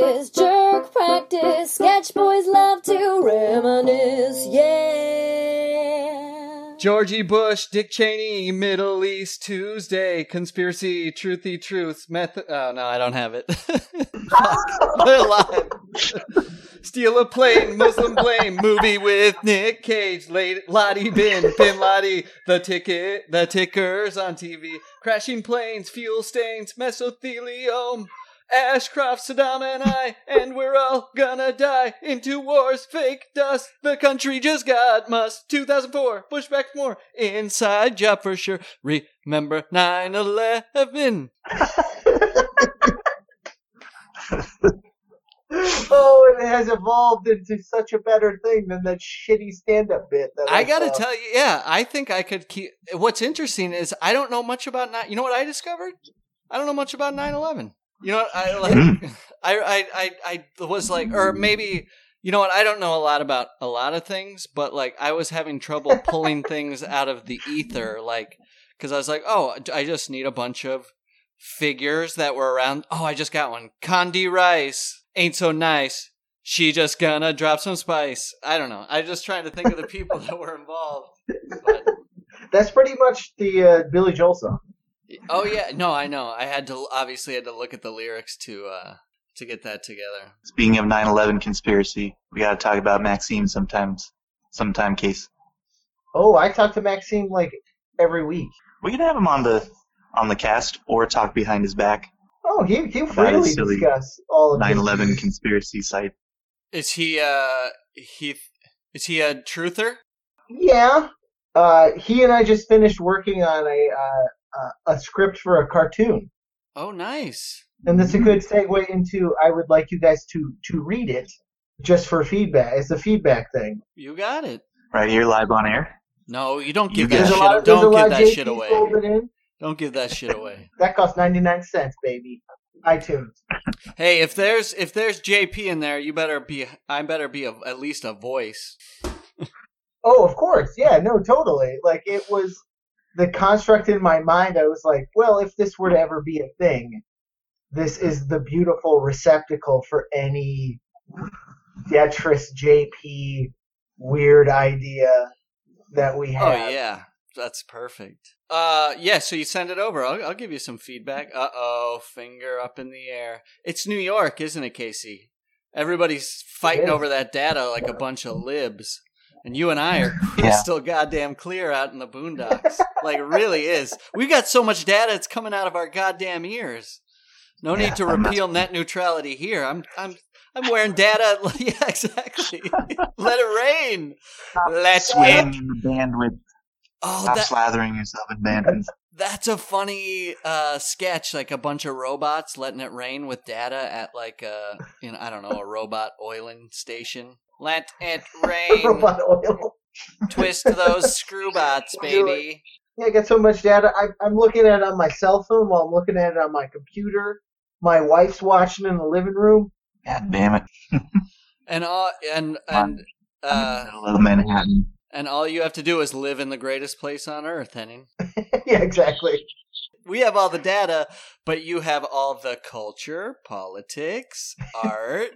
practice, jerk practice. Sketch boys love to reminisce, yeah. Georgie Bush, Dick Cheney, Middle East Tuesday, conspiracy, truthy truths, method. Oh no, I don't have it. They're live. Steal a plane, Muslim blame, movie with Nick Cage, late Lottie Bin, Bin Lottie, the ticket, the tickers on TV, crashing planes, fuel stains, mesothelioma. Ashcroft, Saddam, and I, and we're all gonna die into wars, fake dust. The country just got must. 2004, Bush back more. Inside job for sure. Remember 9 11. oh, it has evolved into such a better thing than that shitty stand-up bit. That I, I gotta saw. tell you, yeah, I think I could keep. What's interesting is I don't know much about. Ni- You know what I discovered? I don't know much about 9 11. You know? I like. I, I, I, I was like, or maybe. You know what? I don't know a lot about a lot of things, but like I was having trouble pulling things out of the ether, like because I was like, oh, I just need a bunch of figures that were around. Oh, I just got one. Condi Rice ain't so nice. She just gonna drop some spice. I don't know. I'm just trying to think of the people that were involved. But, That's pretty much the uh, Billy Joel song. Oh yeah, no, I know. I had to obviously had to look at the lyrics to uh to get that together. Speaking of 9/11 conspiracy, we got to talk about Maxime sometimes, sometime. Case Oh, I talk to Maxime like every week. we can have him on the on the cast or talk behind his back. Oh, he he That freely discuss all of 9/11 conspiracy site. Is he uh he is he a truther? Yeah. Uh, he and I just finished working on a uh, Uh, a script for a cartoon, Oh, nice. and that's a good segue into. I would like you guys to to read it, just for feedback. It's a feedback thing. You got it. Right here, live on air. No, you don't You give that got There's it. a shit. lot. There's a don't lot give of that JP shit away. folded in. Don't give that shit away. That cost ninety nine cents, baby. iTunes. Hey, if there's if there's JP in there, you better be. I better be a, at least a voice. Oh, of course. Yeah, no, totally. Like it was the construct in my mind. I was like, well, if this were to ever be a thing, this is the beautiful receptacle for any Tetris JP weird idea that we have. Oh yeah, that's perfect. Uh, yeah. So you send it over. I'll, I'll give you some feedback. Uh oh, finger up in the air. It's New York, isn't it, Casey? Everybody's fighting over that data like a bunch of libs. And you and I are Yeah. still goddamn clear out in the boondocks. like it really is. We've got so much data it's coming out of our goddamn ears. No Yeah, need to I'm not- repeal net neutrality here. I'm I'm I'm wearing data. Yeah, exactly. Let it rain. Let Swimming it. in the bandwidth. Oh, Stop that, slathering yourself in bandwidth. that's a funny uh, sketch. Like a bunch of robots letting it rain with data at like a, you know, I don't know, a robot oiling station. Let it rain. Robot oil. Twist those screw bots, baby. Yeah, I got so much data. I, I'm looking at it on my cell phone while I'm looking at it on my computer. My wife's watching in the living room. God damn it! And all and and uh, the middle of Manhattan. and all you have to do is live in the greatest place on earth, Henning. yeah, exactly. We have all the data, but you have all the culture, politics, art,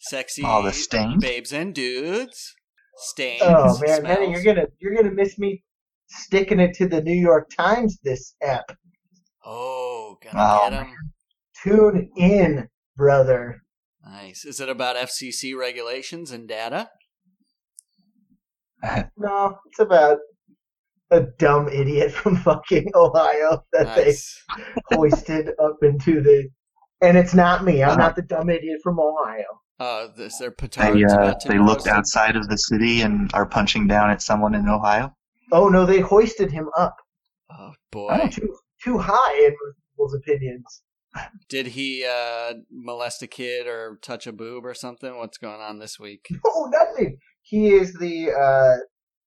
sexy All the stains. babes and dudes, stains. Oh man, Manny, you're gonna you're gonna miss me sticking it to the New York Times this app. Oh, gonna Oh, get 'em. Tune in, brother. Nice. Is it about FCC regulations and data? No, it's about a dumb idiot from fucking Ohio that Nice. they hoisted up into the. And it's not me. I'm not the dumb idiot from Ohio. Oh, is there They uh, they looked outside of the city and are punching down at someone in Ohio. Oh no, they hoisted him up. Oh Oh, boy, too too high in people's opinions. did he uh, molest a kid or touch a boob or something? What's going on this week? Oh, nothing. He is the uh,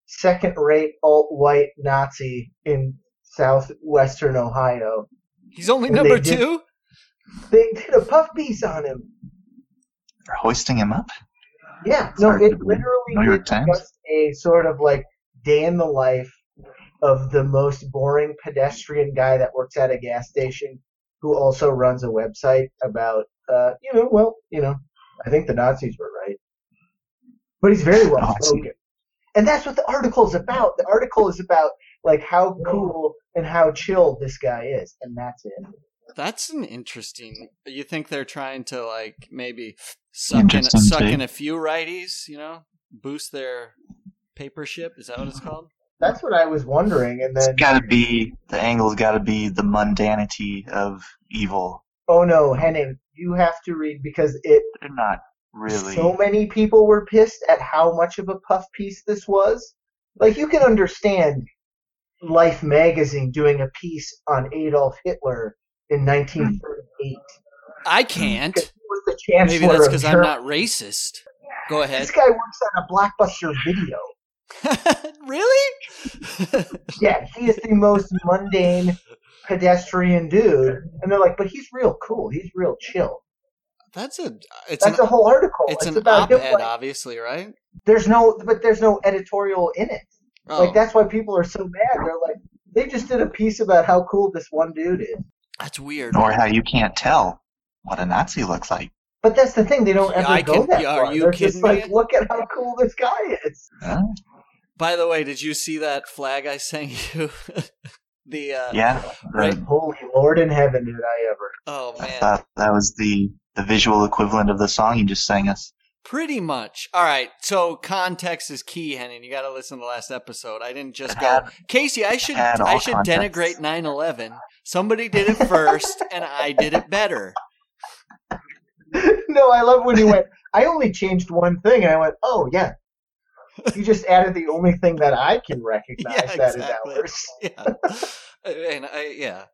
second-rate alt-white Nazi in southwestern Ohio. He's only And number they did- two. They did a puff piece on him. They're hoisting him up. Yeah, It's no, it literally New York is Times? just a sort of like day in the life of the most boring pedestrian guy that works at a gas station who also runs a website about, uh, you know, well, you know, I think the Nazis were right, but he's very well spoken, and that's what the article is about. The article is about like how cool and how chill this guy is, and that's it. That's an interesting. You think they're trying to like maybe suck in suck take. in a few righties, you know, boost their papership? Is that what it's called? That's what I was wondering, and It's then got to be the angle's got to be the mundanity of evil. oh no, Henning, you have to read because it They're not really. so many people were pissed at how much of a puff piece this was. Like you can understand Life magazine doing a piece on Adolf Hitler in hmm. 1938. I can't. He was the chancellor Maybe that's because I'm not racist. Go ahead. This guy works on a blockbuster video. really? Yeah, he is the most mundane pedestrian dude, and they're like, but he's real cool. He's real chill. That's a. It's That's an. a whole article. It's It's, an about op-ed, Like, obviously, right? there's no, but there's no editorial in it. Oh, Like that's why people are so mad. They're like, they just did a piece about how cool this one dude is. That's weird. or how you can't tell what a Nazi looks like. But that's the thing; they don't Yeah, ever I go can- that yeah, are you They're just like, me? look at how cool this guy is. Huh? By the way, did you see that flag I sent you? the uh, Yeah, Right. Holy Lord in heaven, did I ever? Oh man, I thought that was the the visual equivalent of the song you just sang us. pretty much. All right, so context is key, Henning. You got to listen to the last episode. I didn't just go, Had- Casey. I should I should context. denigrate 9/11. Somebody did it first, and I did it better. no, I love when he went. I only changed one thing, and I went, oh yeah. You just added the only thing that I can recognize Yeah, that is exactly. ours. Yeah, and I yeah.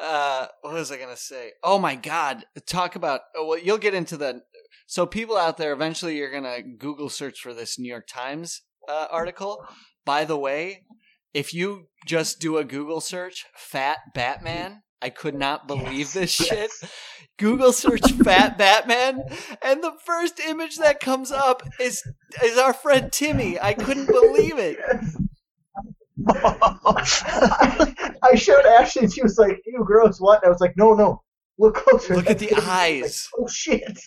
Uh, what was I gonna say? Oh my God! Talk about. oh, Well, you'll get into the. So people out there, eventually, you're gonna Google search for this New York Times uh, article. By the way, if you just do a Google search, "Fat Batman," I could not believe this shit. Google search "Fat Batman," and the first image that comes up is is our friend Timmy. I couldn't believe it. I showed Ashley, and she was like, "You gross." What? And I was like, "No, no, look closer. Look at the eyes. Like, oh shit!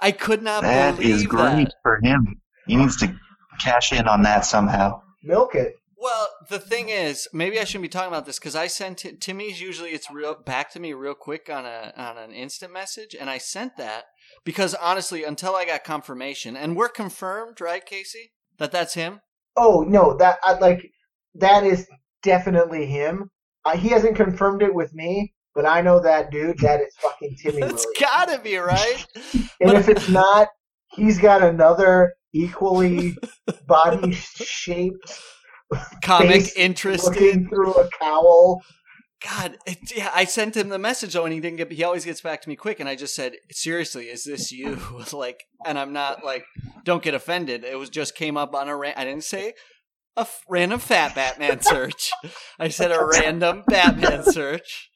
I could not that believe is great that. for him. He needs to cash in on that somehow. Milk it." Well, the thing is, maybe I shouldn't be talking about this because I sent it. Timmy's usually it's real back to me real quick on a on an instant message, and I sent that because honestly, until I got confirmation, and we're confirmed, right, Casey, that that's him. Oh no, that I like that is definitely him. Uh, he hasn't confirmed it with me, but I know that dude. That is fucking Timmy it's gotta be right. And but- if it's not, he's got another equally body shaped Comic looking through a cowl. God, it, yeah, I sent him the message though, and he didn't get. He always gets back to me quick, and I just said, "Seriously, is this you?" like, and I'm not like, don't get offended. It was just came up on a. Ran- I didn't say a f- random fat Batman search. I said a random Batman search.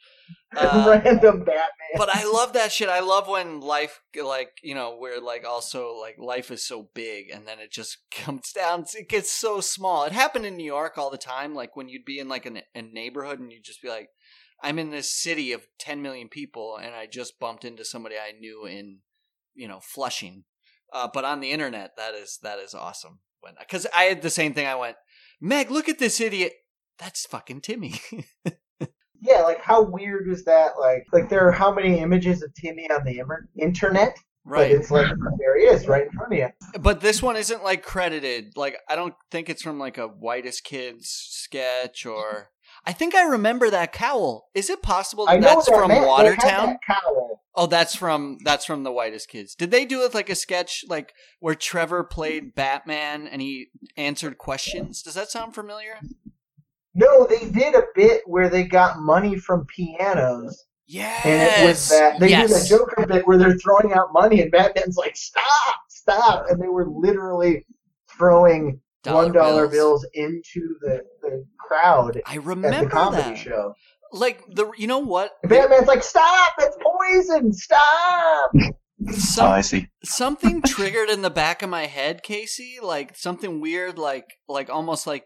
Uh, Random Batman. but I love that shit. I love when life, like you know, where like also like life is so big, and then it just comes down. It gets so small. It happened in New York all the time. Like when you'd be in like a, a neighborhood, and you'd just be like, "I'm in this city of 10 million people, and I just bumped into somebody I knew in, you know, Flushing." Uh, but on the internet, that is that is awesome. When because I had the same thing. I went, Meg, look at this idiot. That's fucking Timmy. Yeah, like how weird was that? Like, like there are how many images of Timmy on the internet? But right. it's like there he is, right in front of you. But this one isn't like credited. Like I don't think it's from like a whitest kids sketch or I think I remember that cowl. Is it possible that that's that from man, Watertown? that. Oh, that's from that's from the whitest kids. Did they do it like a sketch like where Trevor played Batman and he answered questions? Does that sound familiar? No, they did a bit where they got money from pianos, Yes. and it was that they yes. did a Joker bit where they're throwing out money, and Batman's like, "Stop, stop!" and they were literally throwing one dollar bills into the, the crowd I at the remember comedy that. show. Like the you know what? And Batman's like, "Stop! It's poison! Stop!" Some, oh, I see. something triggered in the back of my head, Casey. Like something weird, like like almost like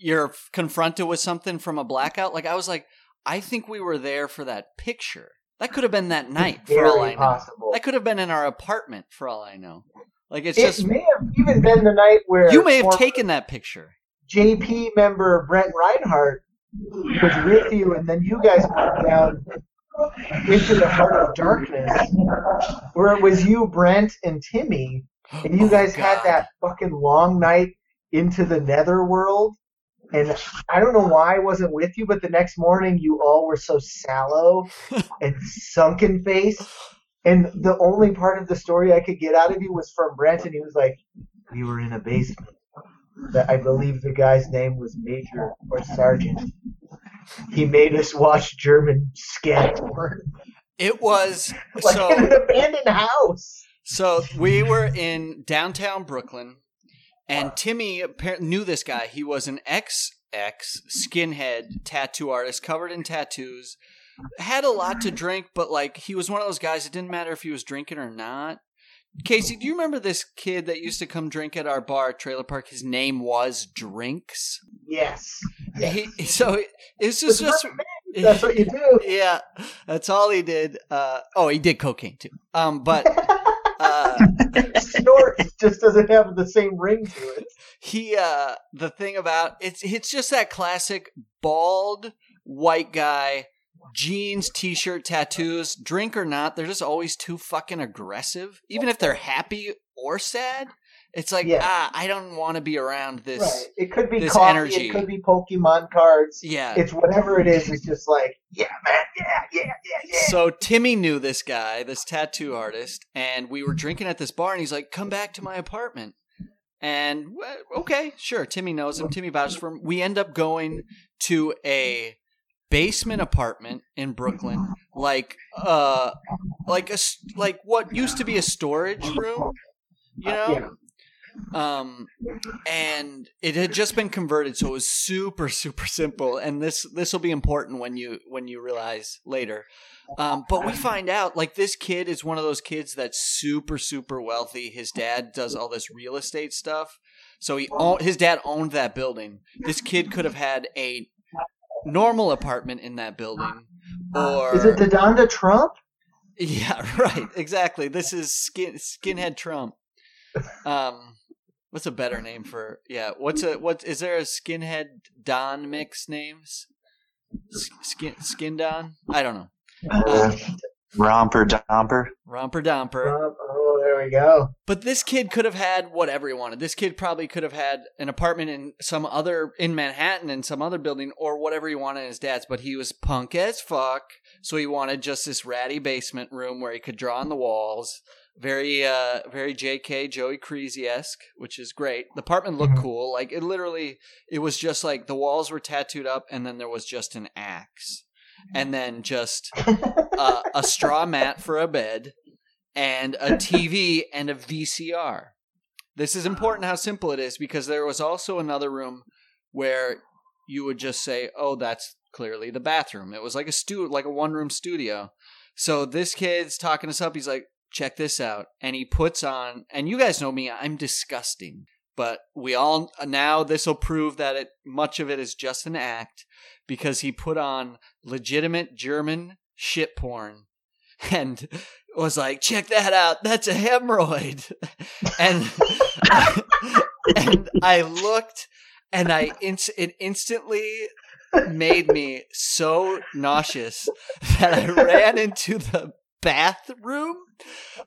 you're confronted with something from a blackout. Like I was like, I think we were there for that picture. That could have been that night It's for all I know. possible. That could have been in our apartment for all I know. Like it's it just may have even been the night where you may have taken that picture. JP member Brent Reinhardt was with you, and then you guys went down into the heart of darkness, where it was you, Brent, and Timmy, and you Oh, guys had that fucking long night into the netherworld. And I don't know why I wasn't with you, but the next morning you all were so sallow and sunken face. And the only part of the story I could get out of you was from Brent, and he was like, "We were in a basement." That I believe the guy's name was Major or Sergeant. He made us watch German scat porn, It was like so. in an abandoned house. So we were in downtown Brooklyn, and Timmy knew this guy. He was an ex ex skinhead tattoo artist, covered in tattoos. Had a lot to drink, but like he was one of those guys. It didn't matter if he was drinking or not. Casey, do you remember this kid that used to come drink at our bar, Trailer Park? His name was Drinks. Yes, yes. He, so it, it's just, It's just That's what you do. yeah, that's all he did. Uh, oh, he did cocaine too. Um, but Snort just doesn't have the same ring to it. he uh the thing about it's it's just that classic bald white guy jeans t-shirt tattoos drink or not they're just always too fucking aggressive even if they're happy or sad it's like Yeah. ah i don't want to be around this Right. It could be coffee. energy. It could be Pokemon cards. yeah It's whatever it is. It's just like, yeah, man, yeah, yeah, yeah, yeah. So Timmy knew this guy, this tattoo artist, and we were drinking at this bar, and he's like, "Come back to my apartment." And okay, sure. Timmy knows him. Timmy vouches for him. We end up going to a basement apartment in Brooklyn, like uh, like a like what used to be a storage room, you know. Yeah. Um, and it had just been converted, so it was super super simple. And this this will be important when you when you realize later. Um, but we find out like this kid is one of those kids that's super super wealthy. His dad does all this real estate stuff, so he own, his dad owned that building. This kid could have had a normal apartment in that building, or Is it the Donda Trump? yeah, right. Exactly. This is skin skinhead Trump. Um, what's a better name for? Yeah. What's a what? Is there a skinhead Don mix names? S- Skin skin Don? I don't know. Uh, romper domper. Romper Domper. Trump? Oh, there we go. But this kid could have had whatever he wanted. This kid probably could have had an apartment in some other in Manhattan in some other building or whatever he wanted in his dad's. But he was punk as fuck, so he wanted just this ratty basement room where he could draw on the walls. Very, uh, very J.K. Joey Creasy esque, which is great. The apartment looked Mhm. cool. Like it literally, it was just like the walls were tattooed up, and then there was just an axe, and then just uh, a straw mat for a bed and a TV and a VCR. This is important how simple it is because there was also another room where you would just say, "Oh, that's clearly the bathroom." It was like a stu like a one-room studio. So this kid's talking us up. He's like, "Check this out." And he puts on and you guys know me, I'm disgusting. But we all now this will prove that it much of it is just an act because he put on legitimate German shit porn and was like, check that out. That's a hemorrhoid. And, and I looked and I it instantly made me so nauseous that I ran into the bathroom,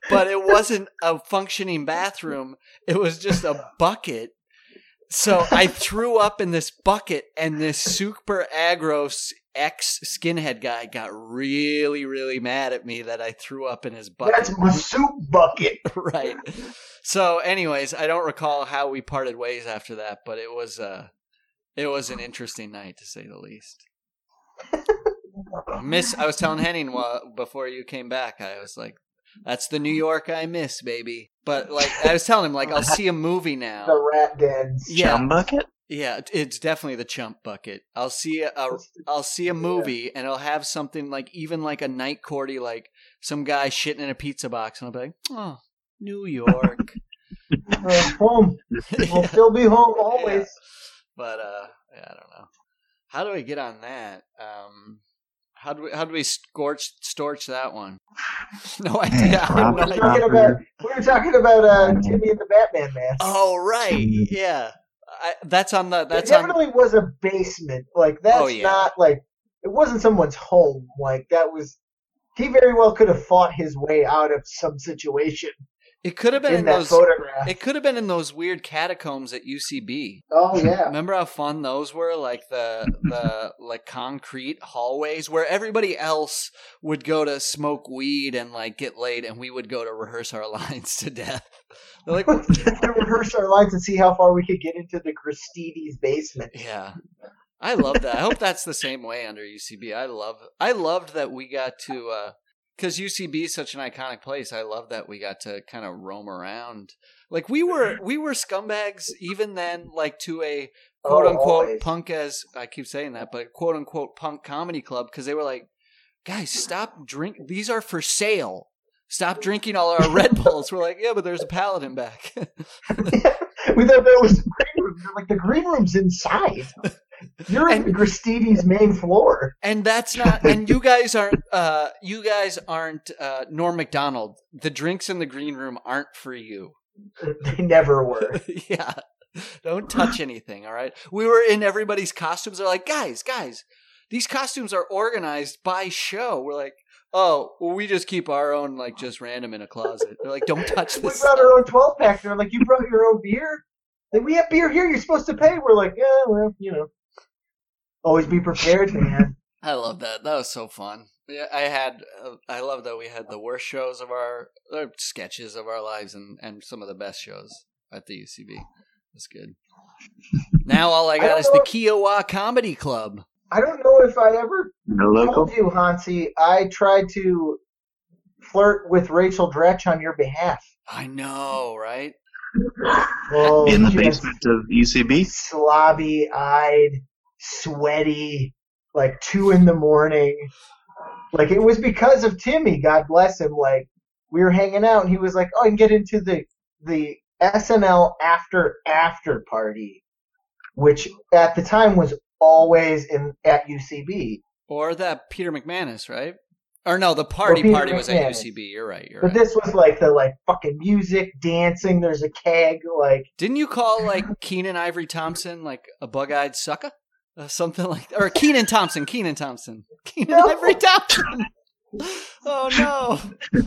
but it wasn't a functioning bathroom. It was just a bucket. So I threw up in this bucket, and this super aggro ex skinhead guy got really, really mad at me that I threw up in his bucket. That's my soup bucket. right. So, anyways, I don't recall how we parted ways after that, but it was uh it was an interesting night to say the least. miss I was telling Henning wa- before you came back, I was like, that's the New York I miss, baby. But like I was telling him like I'll see a movie now. The rat dens. Yeah. Chum bucket? Yeah, it's definitely the chump bucket. I'll see a, a I'll see a movie and it'll have something like even like a night courty like some guy shitting in a pizza box and I'll be like, "Oh, New York." Uh, home. We'll still be home always. But uh, yeah, I don't know. How do I get on that? Um, How do we how do we scorch storch that one? No idea. I have no We were idea. talking about we were talking about uh, Timmy and the Batman mask. Oh right, yeah. I, that's on the that's it on. definitely was a basement. Like that's Oh, yeah. not like it wasn't someone's home. Like that was he very well could have fought his way out of some situation It could have been in in those. photograph. It could have been in those weird catacombs at UCB. oh yeah. Remember how fun those were? Like the the like concrete hallways where everybody else would go to smoke weed and like get laid, and we would go to rehearse our lines to death. They're like, to rehearse our lines and see how far we could get into the Gristedes basement. yeah, I love that. I hope that's the same way under UCB. I love I loved that we got to uh because UCB is such an iconic place. I love that we got to kind of roam around. Like we were mm-hmm. we were scumbags even then, like to a quote Oh, unquote always. punk as I keep saying that, but quote unquote punk comedy club because they were like, guys, stop drink. These are for sale. Stop drinking all our Red Bulls. We're like, yeah, but there's a paladin back. we thought that was the green room. They're like the green room's inside. You're in And- the Gristedes main floor. and that's not. And you guys aren't. Uh, you guys aren't uh, Norm Macdonald. The drinks in the green room aren't for you. They never were. yeah. Don't touch anything, all right? We were in everybody's costumes. They're like, guys, guys, these costumes are organized by show. We're like, oh, well, we just keep our own, like, just random in a closet. They're like, don't touch this. We brought our own 12 pack. They're like, you brought your own beer? Like, we have beer here. You're supposed to pay. We're like, yeah, well, you know. Always be prepared, man. I love that. That was so fun. Yeah, I had. Uh, I love that we had the worst shows of our uh, sketches of our lives, and and some of the best shows at the UCB. That's good. Now all I I got don't is the Kiowa Comedy Club. I don't know if I ever No local. told you, Hansi, I tried to flirt with Rachel Dratch on your behalf. I know, right? Oh, In the basement of UCB. Slobby eyed, sweaty, like two in the morning. Like it was because of Timmy, God bless him. Like we were hanging out and he was like, Oh, I can get into the the SNL after after party, which at the time was always in at UCB. Or that Peter McManus, right? Or no, the party party was at UCB. You're right. You're But right. this was like the like fucking music, dancing, there's a keg, like Didn't you call like Keenan Ivory Thompson like a bug-eyed sucker? Uh, something like or Keenan Thompson, Keenan Thompson, Keenan No. Ivory Thompson. oh no!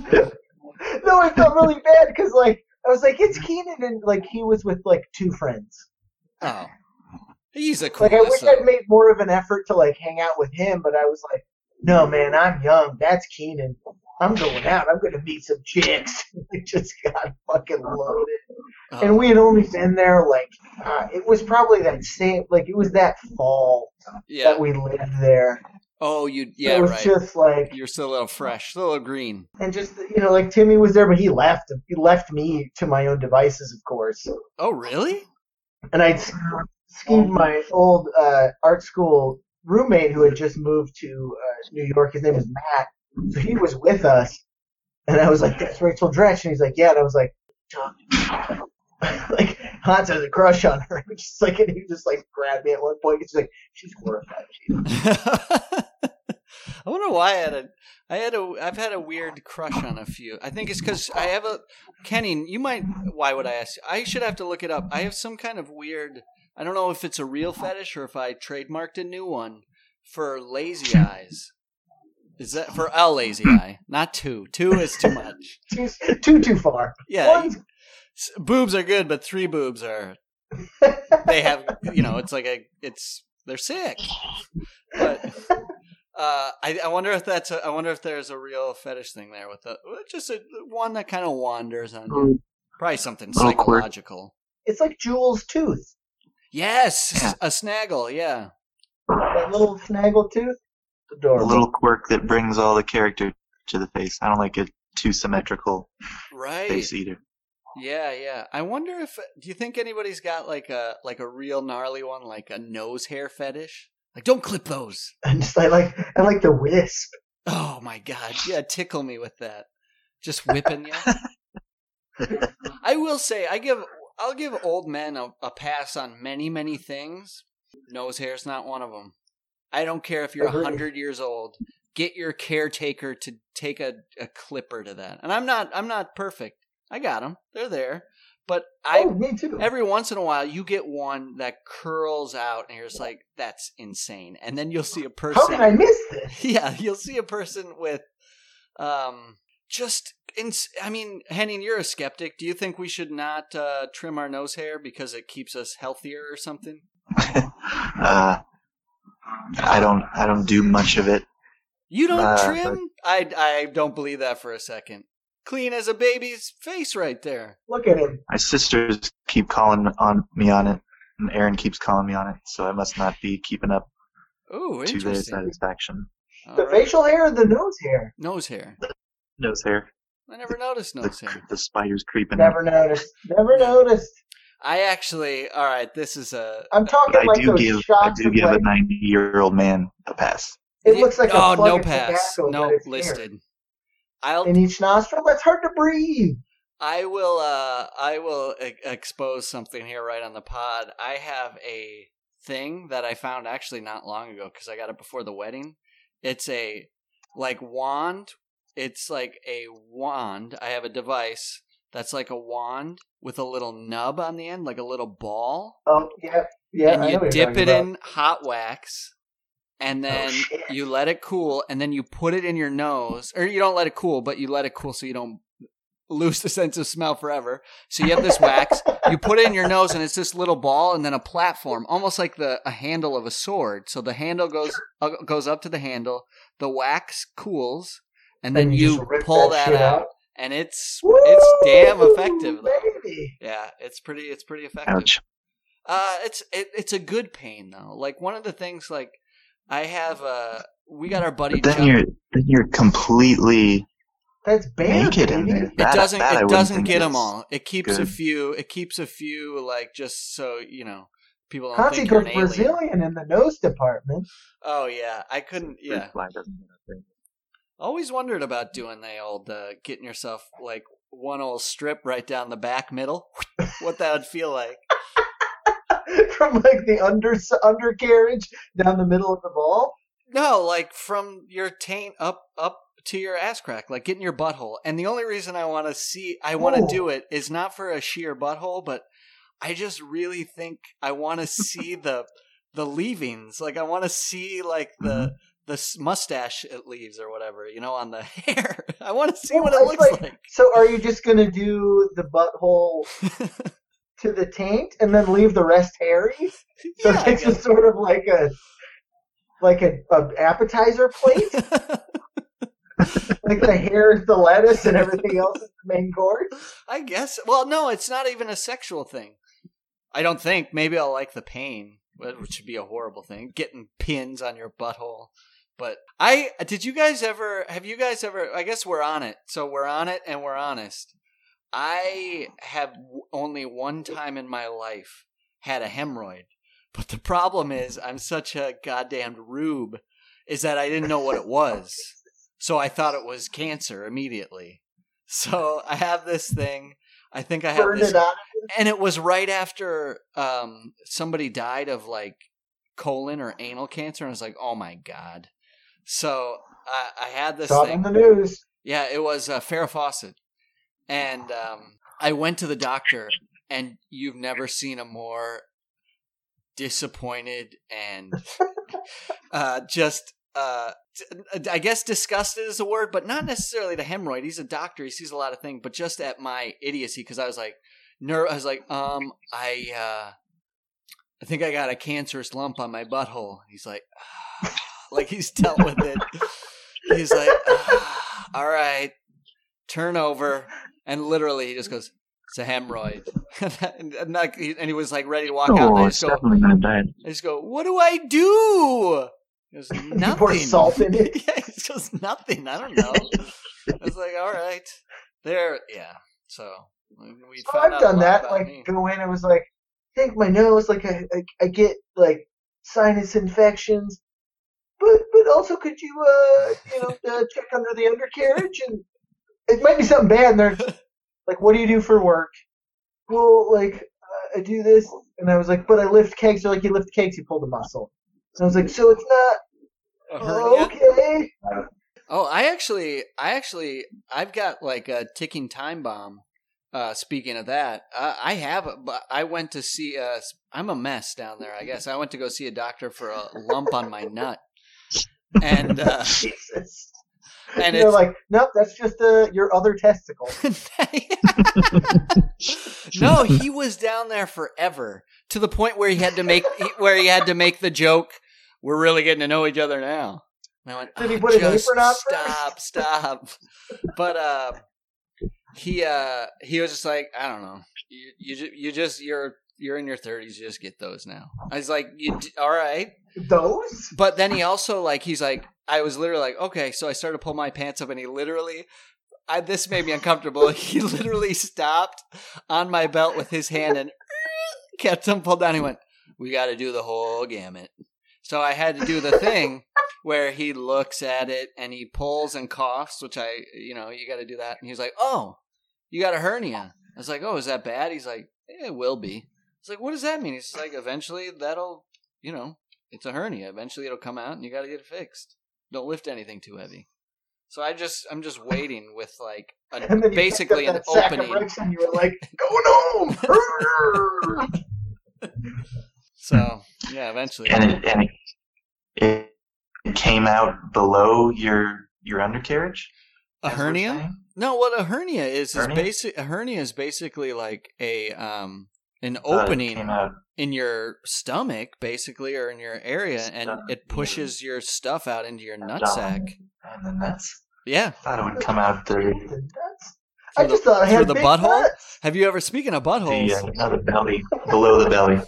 no, I felt really bad because like I was like, it's Keenan, and like he was with like two friends. Oh, he's a cool. Like I wish I'd made more of an effort to like hang out with him, but I was like, no man, I'm young. That's Keenan. I'm going out. I'm going to meet some chicks. we just got fucking loaded, Oh, and we had only been there like uh, it was probably that same like it was that fall yeah. that we lived there. Oh, you. Yeah, it was right. just like You're still a little fresh, still a little green. and just you know like Timmy was there, but he left. He left me to my own devices, of course. Oh, really? and I'd schemed my old uh, art school roommate who had just moved to uh, New York. His name was Matt. So he was with us, and I was like, "That's Rachel Dratch," and he's like, "Yeah," and I was like, "John." like Hans has a crush on her. Just like, and he just like grabbed me at one point. He's like, "She's horrified." I wonder why I had a. I had a. I've had a weird crush on a few. I think it's because I have a. Kenny, you might. Why would I ask? You? I should have to look it up. I have some kind of weird. I don't know if it's a real fetish or if I trademarked a new one for lazy eyes. Is that for a lazy hmm. eye? Not two. Two is too much. Too too too far. Yeah, One's- boobs are good, but three boobs are. They have, you know, it's like a, it's they're sick. But uh, I, I wonder if that's, a, I wonder if there's a real fetish thing there with the uh, just a, one that kind of wanders on you. Hmm. Probably something psychological. it's like Jules' tooth. Yes, Yeah. a snaggle. Yeah. That little snaggle tooth. Adorable. A little quirk that brings all the character to the face. I don't like a too symmetrical Right. face either. Yeah, yeah. I wonder if do you think anybody's got like a like a real gnarly one, like a nose hair fetish? Like, don't clip those. And just I like I like the wisp. Oh my god, yeah, tickle me with that. Just whipping you. I will say, I give, I'll give old men a, a pass on many, many things. Nose hair's not one of them. I don't care if you're a hundred years old. get your caretaker to take a, a clipper to that. And I'm not I'm not perfect. I got them. They're there. But I oh, me too. every once in a while you get one that curls out and you're just like that's insane. And then you'll see a person How did I miss this? Yeah, you'll see a person with um just ins- I mean, Henning, you're a skeptic. Do you think we should not uh, trim our nose hair because it keeps us healthier or something? uh, I don't. I don't do much of it. You don't Uh, trim? I I don't believe that for a second. Clean as a baby's face right there. Look at him. My sisters keep calling on me on it, and Aaron keeps calling me on it. So I must not be keeping up Ooh, to their satisfaction. All The right. facial hair or the nose hair? nose hair. Nose hair. I never noticed The, nose hair. the spiders creeping. up. Never noticed. Never noticed. I actually, all right. This is a. I'm talking But I like do those give. I do of give a ninety-year-old man a pass. it looks like a oh plug no pass, no but it's hair. listed. I'll in each nostril. That's hard to breathe. I will uh I will e- expose something here right on the pod. I have a thing that I found actually not long ago cuz I got it before the wedding. It's a like wand. It's like a wand. I have a device that's like a wand with a little nub on the end, like a little ball. Oh yeah, yeah. and I you dip it about. in hot wax and then shit. you let it cool and then you put it in your nose or you don't let it cool but you let it cool so you don't lose the sense of smell forever so you have this wax you put it in your nose and it's this little ball and then a platform almost like the a handle of a sword so the handle goes uh, goes up to the handle the wax cools and then And you, just rip pull that, shit out, and it's it's damn effective though. Baby. yeah it's pretty it's pretty effective Ouch. uh, it's it, it's a good pain though. Like one of the things, like I have uh, we got our buddy. But then Chuck- you're then you're completely That's bad. naked in baby. there. it doesn't that it wouldn't doesn't get them all. It keeps a few. It keeps a few like just so you know people don't think Conti you're an goes alien. Brazilian in the nose department. Oh yeah, I couldn't. Yeah, always wondered about doing the old uh, getting yourself like one old strip right down the back middle. what that would feel like. From like the under undercarriage down the middle of the ball. No, like from your taint up up to your ass crack, like getting your butthole. And the only reason I want to see, I want to do it is not for a sheer butthole, but I just really think I want to see the the leavings. Like I want to see like the the mustache it leaves or whatever, you know, on the hair. I want to see what it looks it's like. So are you just gonna do the butthole to the taint and then leave the rest hairy? So Yeah, it's just sort of like a like a, a appetizer plate. like the hair is the lettuce and everything else is the main course. I guess. Well, no, it's not even a sexual thing. I don't think. Maybe I'll like the pain, which would be a horrible thing. Getting pins on your butthole. But I did. You guys ever? Have you guys ever? I guess we're on it. So we're on it, and we're honest. I have only one time in my life had a hemorrhoid, but the problem is I'm such a goddamn rube. Is that I didn't know what it was, so I thought it was cancer immediately. So I have this thing. I think I have Burned this it and it was right after um, somebody died of like colon or anal cancer, and I was like, "Oh my god!" So I, I had this Saw thing. on the news. Yeah, it was uh, Farrah Fawcett, and um, I went to the doctor, and you've never seen a more disappointed and uh, just. Uh, I guess disgusted is a word, but not necessarily the hemorrhoid. He's a doctor; he sees a lot of things. But just at my idiocy, because I was like, ner- I was like, um, I, uh, I think I got a cancerous lump on my butthole. He's like, like he's dealt with it. He's like, "Ah, all right, turn over, and literally he just goes, it's a hemorrhoid, and, and, not- and he was like ready to walk out. And I Oh, just it's go, definitely. I just go, what do I do? He goes, You nothing. pour salt in it. yeah, he just goes, nothing. I don't know. I was like, all right, there, yeah. So we Oh, found I've done that. Like me. go in, it was like, think my nose, like I, I, I get like sinus infections, but but also could you uh you know uh, check under the undercarriage and it might be something bad. And they're like, what do you do for work? Well, like uh, I do this, and I was like, but I lift kegs. They're like, you lift kegs, you pull the muscle. So I was like, so it's not A? Okay. Oh, I actually, I actually, I've got like a ticking time bomb. Uh, speaking of that, uh, I have, but I went to see. Uh, I'm a mess down there. I guess I went to go see a doctor for a lump on my nut, and uh, Jesus. and And they're like, nope, that's just uh, your other testicle. no, he was down there forever to the point where he had to make where he had to make the joke. We're really getting to know each other now. And I went, Did he "Oh, put an just apron on first?" Stop, stop. But uh, he uh, he was just like, I don't know. You you, you just you're you're in your thirties. You just get those now. I was like, you d- all right. Those? But then he also like he's like I was literally like okay, so I started to pull my pants up and he literally I this made me uncomfortable. He literally stopped on my belt with his hand and kept them pulled down. He went, "We got to do the whole gamut." So I had to do the thing where he looks at it and he pulls and coughs, which I you know you got to do that. And he's like, "Oh, you got a hernia." I was like, "Oh, is that bad?" He's like, "It will be." It's like, "What does that mean?" He's like, "Eventually that'll you know." It's a hernia. Eventually, it'll come out, and you got to get it fixed. Don't lift anything too heavy. So I just, I'm just waiting with like a, And then you basically an up that sack of opening. and you were like, going home. So yeah, eventually. And it, and it, it came out below your your undercarriage. a hernia? No, what a hernia is is Hernia? basic. A hernia is basically like a um an I opening in your stomach, basically, or in your area, and it pushes your stuff out into your nutsack. And the nuts. Yeah. I thought it would come out the The nuts? Through I just thought I through had the big butthole? nuts. Have you ever? Speaking of buttholes, the, uh, no, the belly below the belly.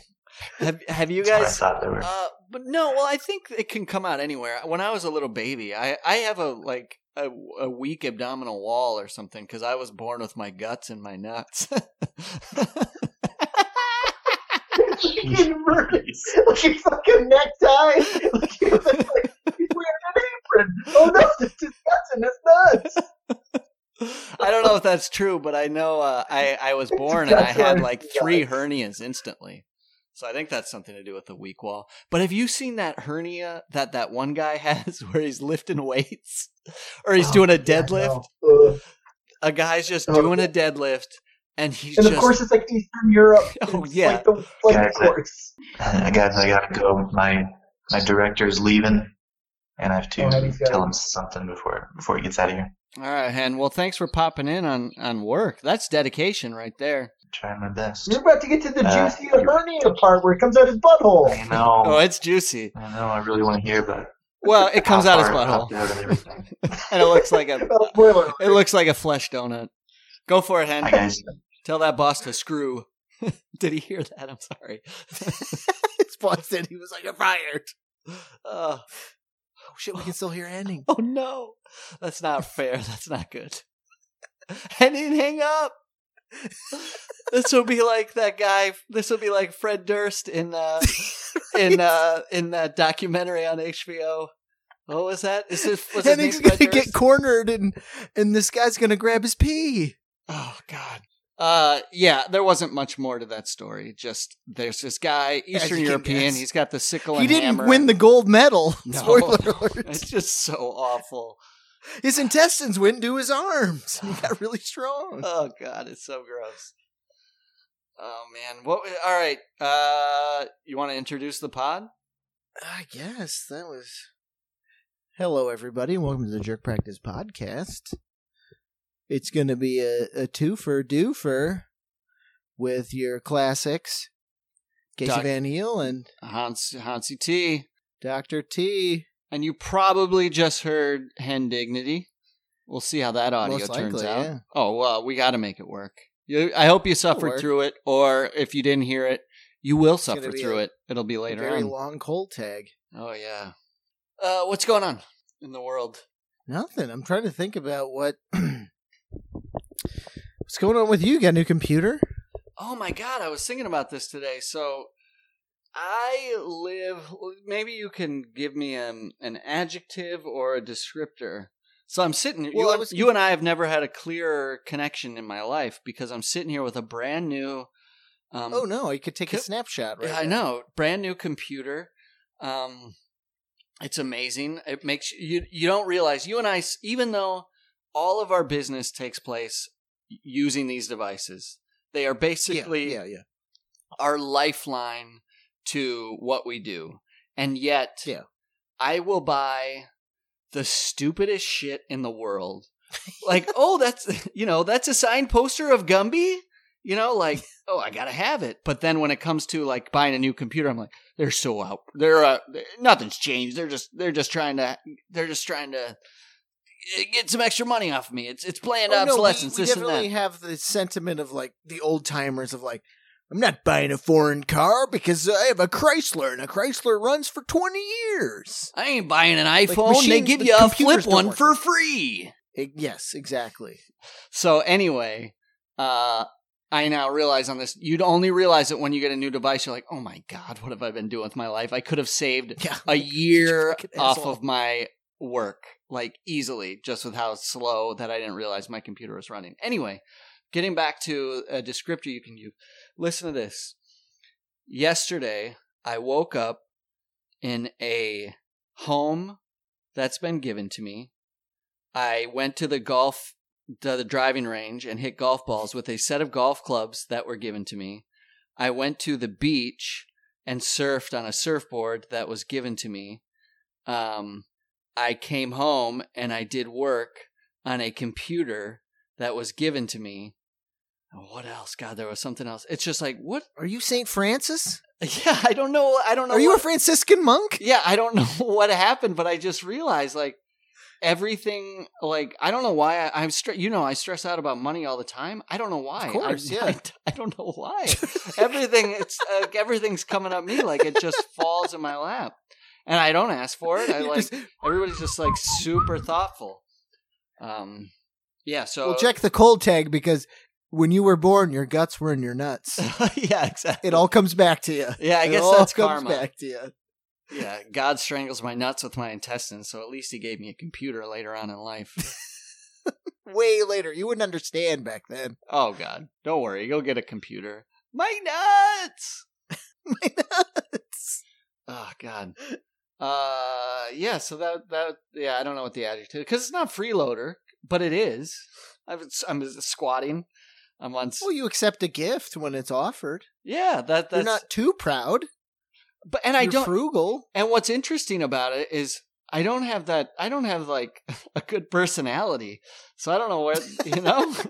have have you That's what I guys? thought they were. Uh, but no, well, I think it can come out anywhere. When I was a little baby, I I have a like a, a weak abdominal wall or something because I was born with my guts and my nuts. He's inverted. Like his fucking necktie. Like he like, he's wearing an apron. Oh no, it's his guts and his nuts. I don't know if that's true, but I know uh, I I was born and I had like three hernias instantly. So I think that's something to do with the weak wall. But have you seen that hernia that that one guy has where he's lifting weights or he's Oh, doing a yeah, deadlift? no. A guy's just Oh. doing a deadlift and he's And just of course, it's like Eastern Europe. Oh, It's yeah. like the flight Guys, course. I got I gotta go. My my director's leaving, and I have to Oh, and he's got- tell him something before before he gets out of here. All right, Hen. Well, thanks for popping in on on work. That's dedication right there. Trying my best. You're about to get to the Uh, juicy hernia part where it comes out his butthole. I know. Oh, it's juicy. I know. I really want to hear about Well, it comes out his butthole, and and it looks like a it looks like a flesh donut. Go for it, Hen. Hi guys. Tell that boss to screw. Did he hear that? I'm sorry. His boss said he was like, "You're fired." oh, Oh shit, we can still hear Henning. oh no, that's not fair. That's not good. And didn't hang up. This will be like that guy. This will be like Fred Durst in uh, in uh, in that documentary on HBO. What was that? Is this was name Henning's gonna get Durst? cornered, and and this guy's gonna grab his pee. Oh God. Uh yeah, there wasn't much more to that story. Just there's this guy, Eastern European. guess. He's got the sickle He didn't hammer. win the gold medal. No. Spoiler alert. It's just so awful. His intestines went into his arms. He got really strong. Oh God, it's so gross. Oh man. What? All right. Uh, you want to introduce the pod? I guess that was. Hello, everybody. Welcome to the Jerk Practice Podcast. It's going to be a, a twofer doofer with your classics, Casey Doc- Van Heel and Hans Hansi T. Dr. T. And you probably just heard Hen Dignity. We'll see how that audio turns out. yeah. Oh well, we got to make it work. You, I hope you suffered through it, or if you didn't hear it, you will suffer through a- it. It'll be later very on. long cold tag. Oh yeah. Uh, what's going on in the world? Nothing. I'm trying to think about what. What's going on with you? Got a new computer? Oh my god, I was thinking about this today. So I live maybe you can give me an an adjective or a descriptor. So I'm sitting Well, you, and- was- you and I have never had a clearer connection in my life because I'm sitting here with a brand new um Oh no, you could take a snapshot right yeah, I know, brand new computer. Um It's amazing. It makes you you don't realize you and I even though all of our business takes place using these devices. They are basically yeah, yeah. our lifeline to what we do. And yet, Yeah. I will buy the stupidest shit in the world. Like, oh, that's, you know, that's a signed poster of Gumby. You know, like, oh, I gotta have it. But then when it comes to like buying a new computer, I'm like, they're so out. They're, uh, nothing's changed. They're just, they're just trying to, they're just trying to get some extra money off of me. It's, it's planned Oh, no, we- obsolescence. we, this and that. definitely have the sentiment of like the old timers of like, I'm not buying a foreign car because I have a Chrysler and a Chrysler runs for 20 years. I ain't buying an iPhone. they machine- give the you a flip one for free. It- yes, exactly. So anyway, uh, I now realize on this, you'd only realize it when you get a new device. You're like, oh my god, what have I been doing with my life? I could have saved Yeah. a year off of my work, like easily, just with how slow that I didn't realize my computer was running. Anyway, getting back to a descriptor you can use. Listen to this. Yesterday, I woke up in a home that's been given to me. I went to the golf, to the driving range, and hit golf balls with a set of golf clubs that were given to me. I went to the beach and surfed on a surfboard that was given to me. Um, I came home and I did work on a computer that was given to me. What else? God, there was something else. It's just like what? Are you St. Francis? Yeah, I don't know. I don't know. Are you a Franciscan monk? yeah, I don't know what happened, but I just realized like everything. Like I don't know why I, I'm stressed. You know, I stress out about money all the time. I don't know why. Of course, I, yeah. I, I don't know why. everything. It's uh, everything's coming at me like it just falls in my lap, and I don't ask for it. I like just- everybody's just like super thoughtful. Um, yeah. So well, check the cold tag because when you were born, your guts were in your nuts. yeah, exactly. It all comes back to you. Yeah, I It guess all that's comes karma. back to you. Yeah, God strangles my nuts with my intestines, so at least He gave me a computer later on in life. Way later, you wouldn't understand back then. Oh God, don't worry, you'll get a computer. My nuts. My nuts. Oh God. Uh, yeah. So that that yeah, I don't know what the adjective because it's not freeloader, but it is. I'm I'm squatting. I'm on. Well, you accept a gift when it's offered. Yeah, that that's You're not too proud. But and I You're don't. frugal. And what's interesting about it is I don't have that. I don't have like a good personality, so I don't know where you know.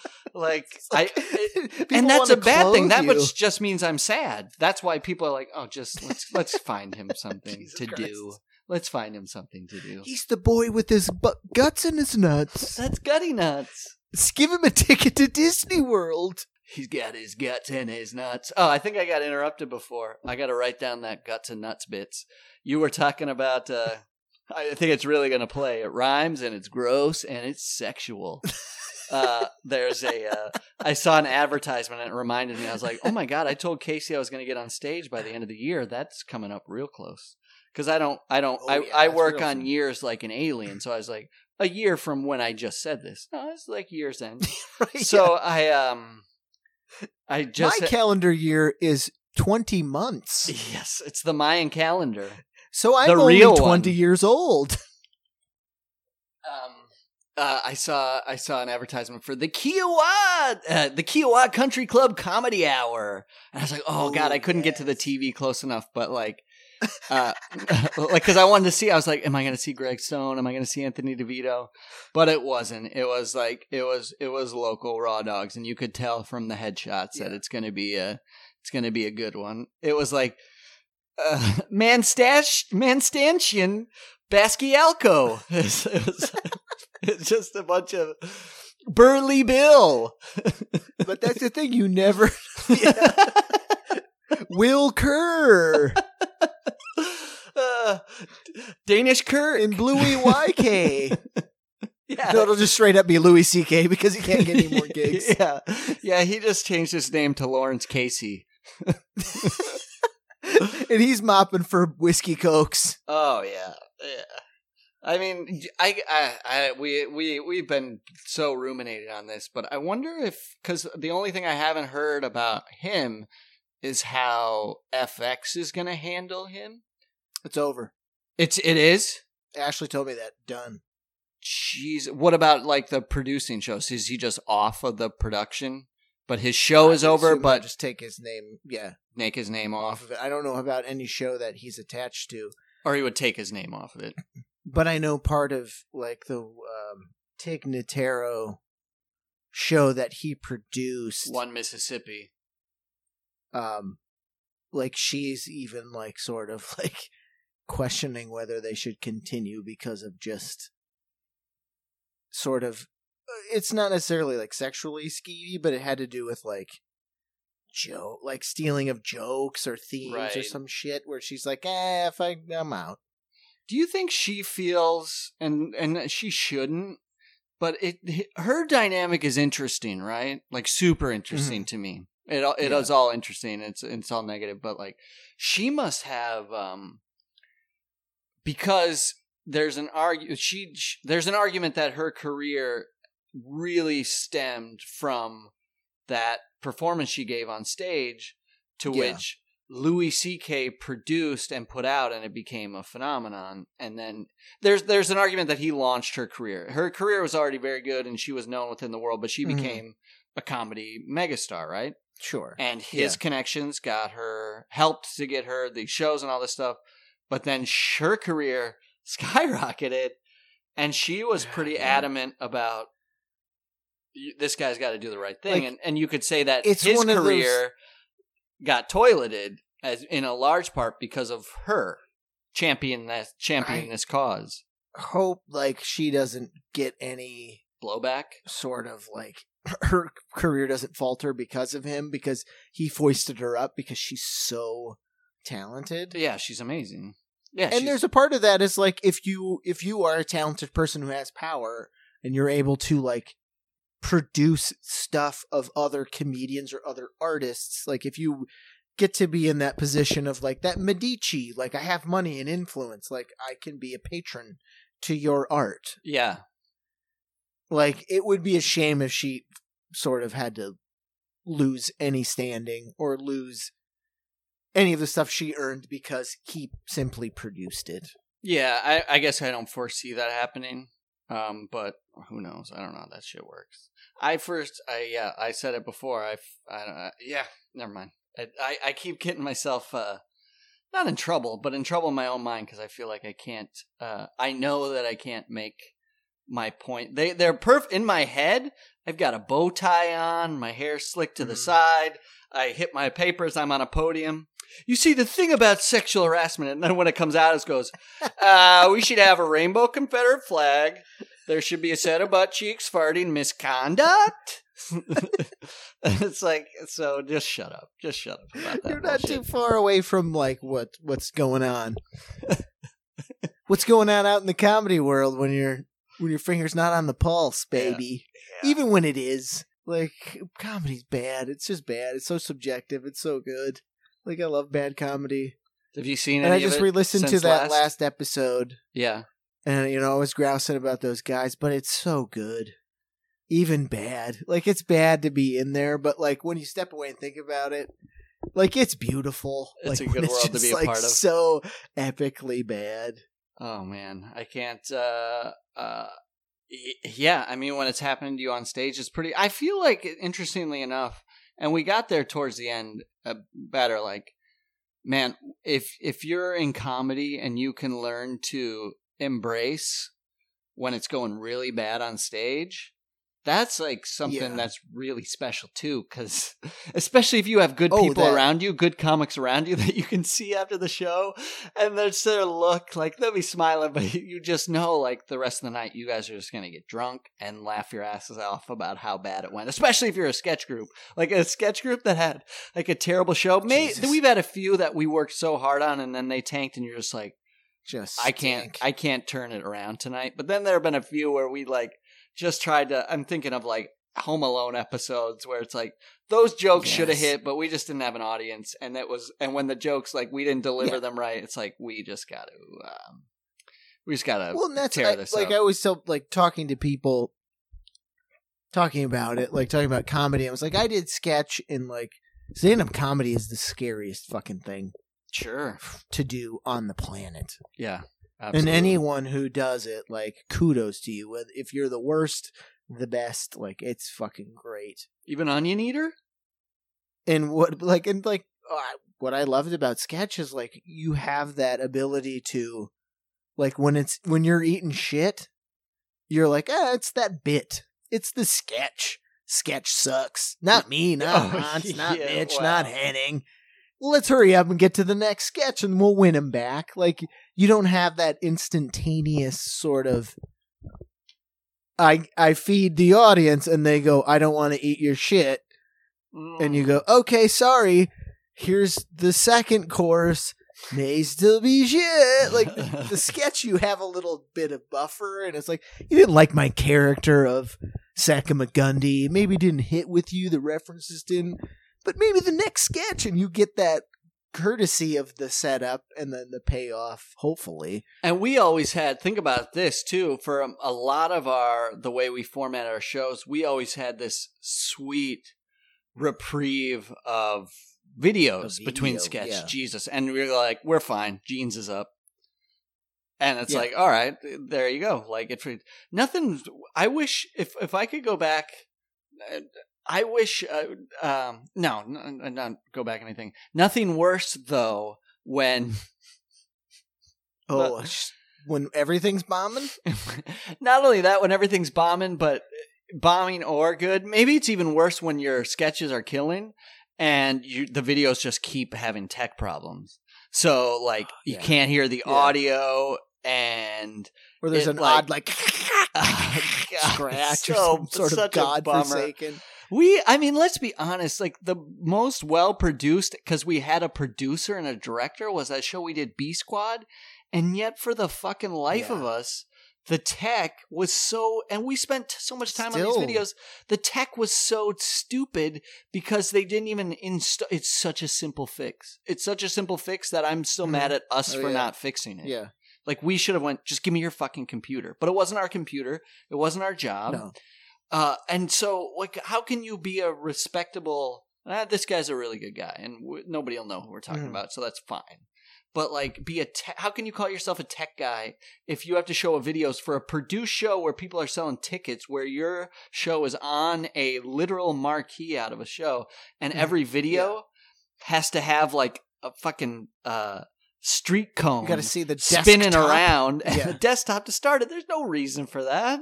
like I, it- and that's a bad thing. clothe That much just means I'm sad. That's why people are like, oh, just let's let's find him something to Christ. do. Let's find him something to do. He's the boy with his bu- guts in his nuts. That's gutty nuts. Let's give him a ticket to Disney World. He's got his guts and his nuts. Oh, I think I got interrupted before. I got to write down that guts and nuts bits. You were talking about. uh I think it's really going to play. It rhymes and it's gross and it's sexual. uh, there's a. Uh, I saw an advertisement and it reminded me. I was like, oh my god! I told Casey I was going to get on stage by the end of the year. That's coming up real close. Because I don't. I don't. Oh, I, yeah, I work on soon. years like an alien. So I was like, a year from when I just said this. No, it's like years end. Right? So I um, I just my calendar year is 20 months. yes, it's the Mayan calendar. So I'm The only real 20 years old. Um, uh, I saw I saw an advertisement for the Kiowa, uh, the Kiowa Country Club Comedy Hour, and I was like, oh god, I couldn't get to the TV close enough, but like. Uh like because i wanted to see i was like am i gonna see greg stone? Am i gonna see anthony devito? But it wasn't. It was like it was it was local raw dogs and you could tell from the headshots that it's gonna be a it's gonna be a good one. It was like uh manstash manstanchian basquialco. It was it's just a bunch of burly bill. But that's the thing, you never. Will Kerr uh, danish Kerr and Bluey YK. yeah No, it'll just straight up be Louis C.K. because he can't get any more gigs. yeah, yeah. He just changed his name to Lawrence Casey. and he's mopping for whiskey cokes. Oh yeah, yeah. I mean, I, I, I, we, we, we've been so ruminated on this, but I wonder if because the only thing I haven't heard about him is how FX is going to handle him. It's over. It's it is. Ashley told me that. Done. Jeez, what about like the producing shows? Is he just off of the production? But his show is over, but just take his name, yeah, make his name off off, of it. I don't know about any show that he's attached to, or he would take his name off of it. but I know part of like the um, Tig Notaro show that he produced. One Mississippi. Um like she's even like sort of like questioning whether they should continue because of just sort of it's not necessarily like sexually skeevy but it had to do with like joke like stealing of jokes or themes or some shit where she's like eh if I, i'm out Do you think she feels and and she shouldn't? But it her dynamic is interesting, right? Like super interesting to me. It it Yeah. is all interesting. It's it's all negative, but like she must have um because there's an argu she, sh there's an argument that her career really stemmed from that performance she gave on stage to Yeah. which Louis C.K. produced and put out, and it became a phenomenon. And then there's there's an argument that he launched her career. Her career was already very good, and she was known within the world, but she Mhm. became a comedy megastar, right? Sure And his Yeah. connections got her helped to get her the shows and all this stuff. But then her career skyrocketed, and she was pretty Yeah. adamant about this guy's got to do the right thing, Like, and and you could say that it's his of those- career got toileted as in a large part because of her championing this championing this cause. hope like she doesn't get any Blowback. sort of like her career doesn't falter because of him because he foisted her up because she's so talented. Yeah, she's amazing. Yeah, and there's a part of that is like if you if you are a talented person who has power and you're able to like produce stuff of other comedians or other artists like if you get to be in that position of like that medici like i have money and influence like i can be a patron to your art yeah, like it would be a shame if she sort of had to lose any standing or lose any of the stuff she earned because he simply produced it. yeah. I, I guess I don't foresee that happening. Um, but who knows? I don't know how that shit works. I first, I yeah, I said it before. I, I don't, yeah, never mind. I, I, I keep getting myself uh, not in trouble, but in trouble in my own mind because I feel like I can't. Uh, I know that I can't make my point. They they're perf in my head. I've got a bow tie on, my hair slicked to the Mhm. side. I hit my papers. I'm on a podium. You see, the thing about sexual harassment, and then when it comes out, it goes, uh, we should have a rainbow Confederate flag. There should be a set of butt cheeks farting misconduct. it's like, so just shut up. Just shut up about that. You're not bullshit. too far away from like what what's going on. what's going on out in the comedy world when you're when your finger's not on the pulse, Yeah. baby. Even when it is. Like comedy's bad. It's just bad. It's so subjective. It's so good. Like I love bad comedy. Have you seen it? And I just re-listened to that last episode Yeah. and you know, I was grousing about those guys, but it's so good. Even bad. Like it's bad to be in there, but like when you step away and think about it, like it's beautiful. It's like, a good world to just, be a like, part of. So epically bad. Oh man, I can't. uh uh Yeah, I mean, when it's happening to you on stage, it's pretty. I feel like, interestingly enough, and we got there towards the end uh, better. Like, man, if if you're in comedy and you can learn to embrace when it's going really bad on stage. That's like something Yeah. that's really special too, because especially if you have good Oh, people that- around you, good comics around you that you can see after the show, and there's their look like they'll be smiling, but you just know like the rest of the night you guys are just gonna get drunk and laugh your asses off about how bad it went. Especially if you're a sketch group, like a sketch group that had like a terrible show. May we've had a few that we worked so hard on and then they tanked, and you're just like, Just I can't. I can't turn it around tonight. But then there have been a few where we like just tried to. I'm thinking of like Home Alone episodes where it's like those jokes should have hit, but we just didn't have an audience, and it was. And when the jokes like we didn't deliver Yeah. them right, it's like we just got to. Um, we just gotta well, and that's tear I- like up. I always tell like talking to people, talking about it, like talking about comedy. I was like, I did sketch and like stand up comedy is the scariest fucking thing sure, to do on the planet. yeah, And anyone who does it, like, kudos to you. If you're the worst, the best, like, it's fucking great. even Onion Eater. And what, like, and like, uh, what I loved about sketch is like you have that ability to, like, when it's when you're eating shit, you're like, ah, it's that bit. It's the sketch. Sketch sucks. Not me, not Oh, Hans, not yeah, Mitch, wow. not Henning. Let's hurry up and get to the next sketch and we'll win him back. Like, you don't have that instantaneous sort of. I I feed the audience and they go, I don't want to eat your shit. And you mm. go, okay, sorry. Here's the second course. May still be shit. Like the sketch, you have a little bit of buffer, and it's like you didn't like my character of Sakamogundi. Maybe didn't hit with you. The references didn't, but maybe the next sketch, and you get that courtesy of the setup and then the payoff. Hopefully, And we always had think about this too for um, a lot of our the way we format our shows, we always had this sweet reprieve of videos A between video, sketch yeah. Jesus and we're like we're fine, jeans is up. And it's Yeah. like, all right, there you go. Like it nothing I wish if if I could go back I wish uh, um no, no, not go back anything. Nothing worse though when oh, sh- when everything's bombing, not only that when everything's bombing but bombing or good maybe it's even worse when your sketches are killing and you the videos just keep having tech problems so like you Yeah. can't hear the Yeah. audio and where there's It, an like- odd like God, scratch or some sort of such a bummer. godforsaken. We i mean let's be honest like the most well produced because we had a producer and a director was that show we did b squad and yet for the fucking life Yeah. of us the tech was so and we spent so much time Still. on these videos the tech was so stupid because they didn't even install it's such a simple fix it's such a simple fix that i'm still Mhm. mad at us Oh, for yeah. not fixing it Yeah, like we should have went just give me your fucking computer but it wasn't our computer it wasn't our job no, uh, and so, like, how can you be a respectable? Uh, this guy's a really good guy, and w- nobody will know who we're talking Mhm. about, so that's fine. But like, be a te- how can you call yourself a tech guy if you have to show a videos for a produced show where people are selling tickets, where your show is on a literal marquee out of a show, and Mhm. every video has to have like a fucking uh, street cone you got to see the spinning desktop. around and Yeah. the desktop to start it. There's no reason for that.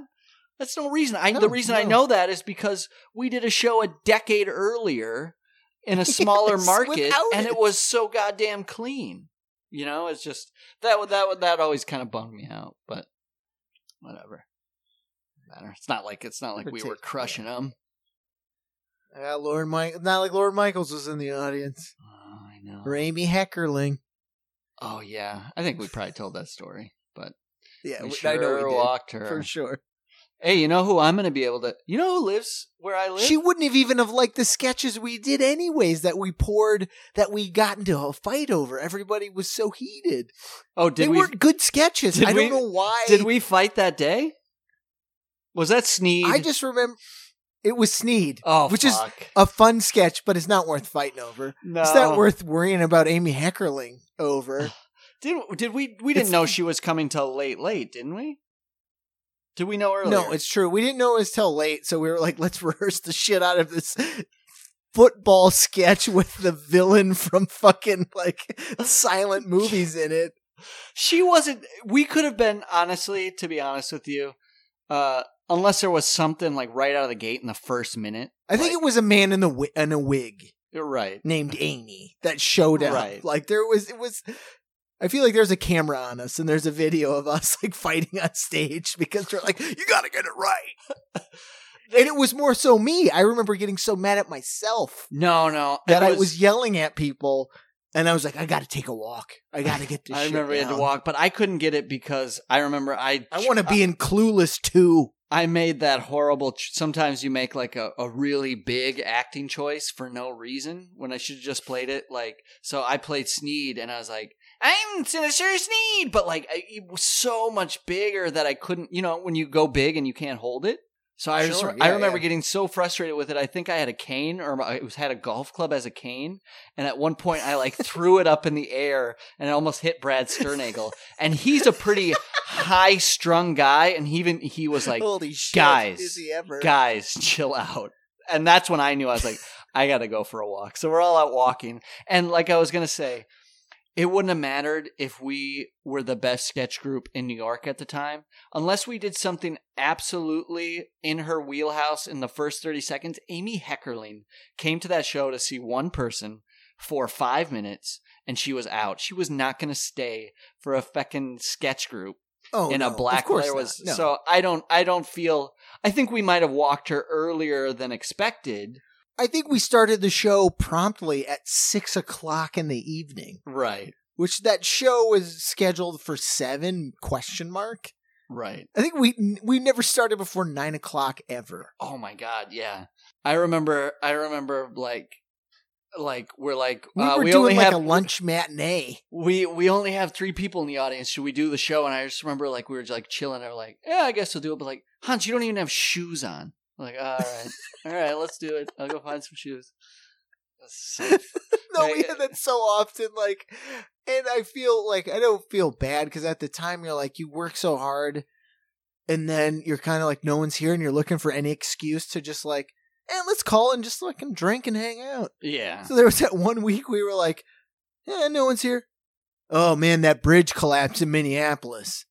That's no reason. I No, the oh, reason I know that is because we did a show a decade earlier in a smaller Yes, market, and it it. was so goddamn clean. You know, it's just that would that would that always kind of bummed me out, but whatever. Matter. It's not like it's not like we were crushing them. Yeah, Lord Mike. Not like Lorne Michaels was in the audience. Oh, I know. Or Amy Heckerling. Oh yeah, I think we probably told that story, but Yeah, we we- sure I know we did, walked her. for sure. Hey, you know who I'm going to be able to? You know who lives where I live? She wouldn't have even have liked the sketches we did, anyways. That we poured, that we got into a fight over. Everybody was so heated. oh, did they we? weren't good sketches. I we- don't know why. Did we fight that day? Was that Sneed? I just remember it was Sneed, oh, which is a fun sketch, but it's not worth fighting over. no. It's not worth worrying about Amy Heckerling over. Did did we? We didn't It's- know she was coming till late, late, didn't we? Did we know earlier? No, it's true. We didn't know it was till late, so we were like, let's rehearse the shit out of this football sketch with the villain from fucking like silent movies in it. she wasn't. We could have been honestly, to be honest with you, uh, unless there was something like right out of the gate in the first minute. I think it was a man in the wi- in a wig You're right. named Amy that showed up. Right. Like there was, it was. I feel like there's a camera on us, and there's a video of us like fighting on stage because they're like, you gotta get it right. and it was more so me. I remember getting so mad at myself No, no. that I was yelling at people, and I was like, I gotta take a walk. I gotta get this. I remember we had to walk, but I couldn't get it because I remember I I want to be in Clueless too. I made that horrible. Ch- sometimes you make like a, a really big acting choice for no reason when I should have just played it. Like, so I played Sneed and I was like, I'm in a serious need, but like it was so much bigger that I couldn't, you know, when you go big and you can't hold it. So I just Sure, I remember yeah. getting so frustrated with it. I think I had a cane or I was had a golf club as a cane, and at one point I like threw it up in the air and it almost hit Brad Sternagel. and he's a pretty high strung guy, and he even he was like, Holy shit! guys, is he ever? "Guys, chill out." And that's when I knew I was like, I got to go for a walk. So we're all out walking, and like I was gonna say, it wouldn't have mattered if we were the best sketch group in New York at the time, unless we did something absolutely in her wheelhouse in the first 30 seconds. Amy Heckerling came to that show to see one person for five minutes and she was out. She was not going to stay for a feckin' sketch group Oh, in no, a black not. was No. so I don't I don't feel I think we might have walked her earlier than expected. I think we started the show promptly at six o'clock in the evening, Right. which that show was scheduled for seven question mark. Right. I think we we never started before nine o'clock ever. Oh my god, yeah. I remember I remember like like we're like We uh, were we doing only like have a lunch matinee. we we only have three people in the audience. Should we do the show? And I just remember like we were just like chilling. And we're like, yeah, I guess we'll do it. But like, Hans, you don't even have shoes on. I'm like, all right, all right, let's do it. I'll go find some shoes. So no, we had uh, that so often. Like, and I feel like I don't feel bad because at the time you're like you work so hard, and then you're kind of like no one's here, and you're looking for any excuse to just like, and let's call and just fucking drink and hang out. yeah. So there was that one week we were like, yeah, no one's here. Oh man, that bridge collapsed in Minneapolis.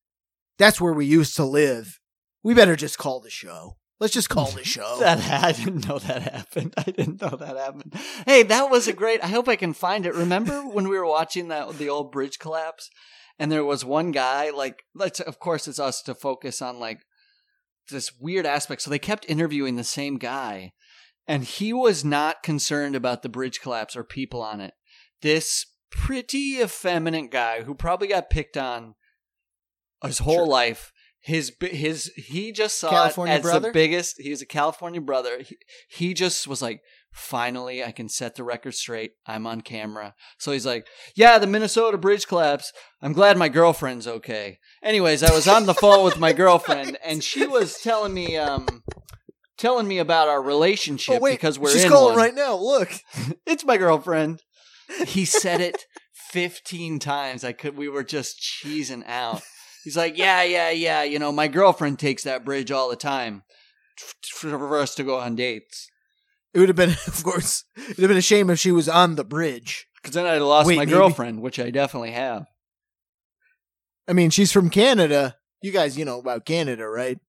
That's where we used to live. We better just call the show. Let's just call the show. That I didn't know that happened. I didn't know that happened. Hey, that was a great. I hope I can find it. Remember when we were watching that the old bridge collapse, and there was one guy like, let's of course it's us to focus on like this weird aspect. So they kept interviewing the same guy, and he was not concerned about the bridge collapse or people on it. This pretty effeminate guy who probably got picked on his whole Sure. life. His his he just saw California it as brother? the biggest. He's a California brother. He, he just was like, finally, I can set the record straight. I'm on camera. So he's like, yeah, the Minnesota bridge collapse. I'm glad my girlfriend's okay. Anyways, I was on the phone with my girlfriend, and she was telling me um telling me about our relationship oh wait, because we're she's in calling one. right now. Look, It's my girlfriend. He said it 15 times. I could we were just cheesing out. He's like, "Yeah, yeah, yeah, you know, my girlfriend takes that bridge all the time for us to go on dates." it would have been, of course, it'd have been a shame if she was on the bridge. Cuz then I'd have lost Wait, my maybe- girlfriend, which I definitely have. I mean, she's from Canada. You guys, you know about Canada, right?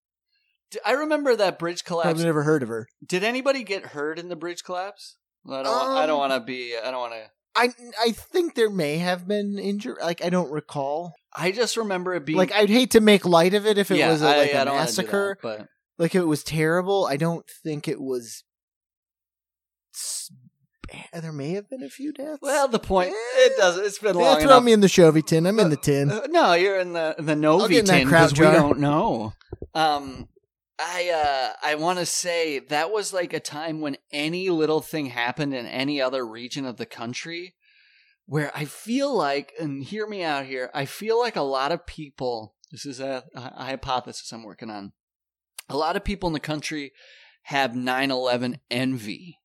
I remember that bridge collapse. I've never heard of her. Did anybody get hurt in the bridge collapse? I don't want, I don't Um, want to be I don't want to I I think there may have been injury. Like I don't recall. I just remember it being Like I'd hate to make light of it if it yeah, was a, I- like I a wanna do that, massacre. but like it was terrible. I don't think it was. There may have been a few deaths. well, the point Eh, it doesn't. it's been yeah, long throw enough. me in the Chovy tin. I'm in the tin. Uh, no, you're in the the Novi get in that tin because we don't know. Um, I uh, I want to say that was like a time when any little thing happened in any other region of the country, where I feel like, and hear me out here, I feel like a lot of people. This is a, a hypothesis I'm working on. A lot of people in the country have 9/11 envy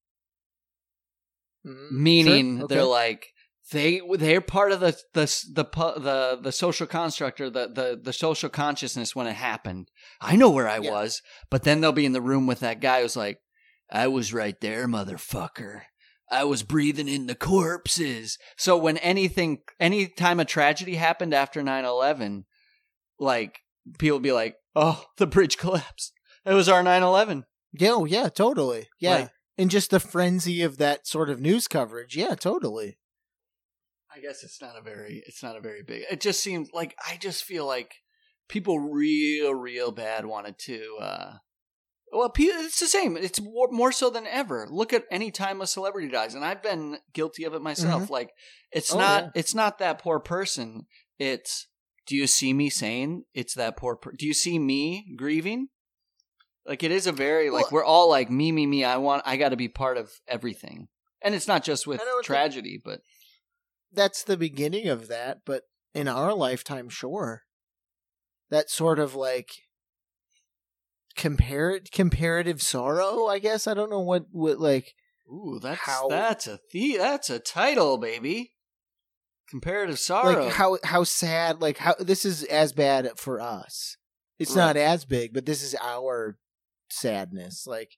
Mm, meaning sure, okay. they're like they they're part of the the the the the social construct or the the the social consciousness when it happened. I know where I Yeah. was, but then they'll be in the room with that guy who's like, "I was right there, motherfucker. I was breathing in the corpses." So when anything, any time a tragedy happened after 9-11, like people be like, "Oh, the bridge collapsed. It was our 9-11. Yeah, oh, yeah, totally. Yeah. Like- and just the frenzy of that sort of news coverage. Yeah, totally. I guess it's not a very it's not a very big. It just seems like I just feel like people real real bad wanted to uh well it's the same it's more, more so than ever look at any time a celebrity dies and i've been guilty of it myself like it's Oh, not yeah. it's not that poor person it's do you see me saying it's that poor per- do you see me grieving like it is a very like Well- we're all like me me me i want i got to be part of everything and it's not just with I know what the- tragedy but That's the beginning of that, but in our lifetime, sure. That sort of like compare comparative sorrow. I guess I don't know what what like Ooh, that's How- that's a the- that's a title, baby. Comparative sorrow. like how how sad like how this is as bad for us. It's Right. not as big, but this is our sadness. Like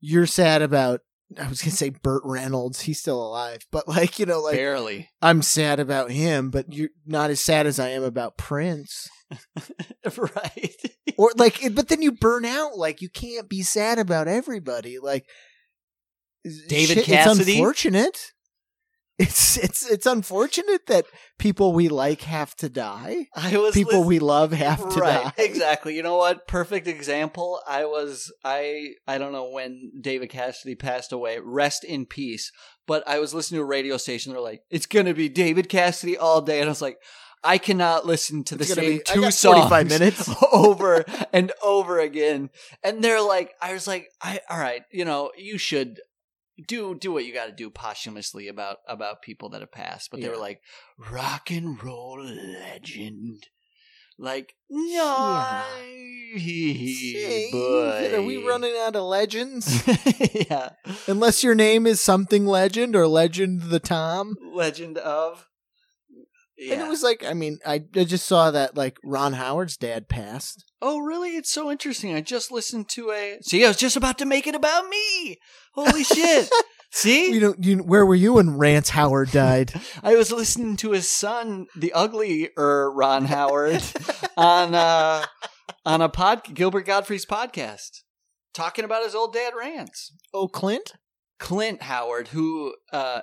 you're sad about. I was gonna say Burt Reynolds. He's still alive, but like you know, like Barely. I'm sad about him, but you're not as sad as I am about Prince. right. Or like, but then you burn out. Like you can't be sad about everybody. Like David shit, Cassidy? It's unfortunate. It's it's it's unfortunate that people we like have to die. I was People we love have to right, die. exactly. You know what? Perfect example. I was I I don't know when David Cassidy passed away. Rest in peace. But I was listening to a radio station. They're like, "It's gonna be David Cassidy all day," and I was like, "I cannot listen to the It's same be- two songs minutes. over and over again." And they're like, "I was like, I all right, you know, you should." Do do what you got to do posthumously about about people that have passed, but they were like rock and roll legend, like no. Boy. Are we running out of legends? yeah, Unless your name is something legend or legend the Tom. legend of. Yeah. And it was like, I mean, I, I just saw that like Ron Howard's dad passed. oh, really? It's so interesting. I just listened to a. See, I was just about to make it about me. Holy shit! See, You know, you, where were you when Rance Howard died? I was listening to his son, the ugly er Ron Howard, on uh on a pod Gilbert Gottfried's podcast, talking about his old dad Rance. oh, Clint? Clint Howard, who uh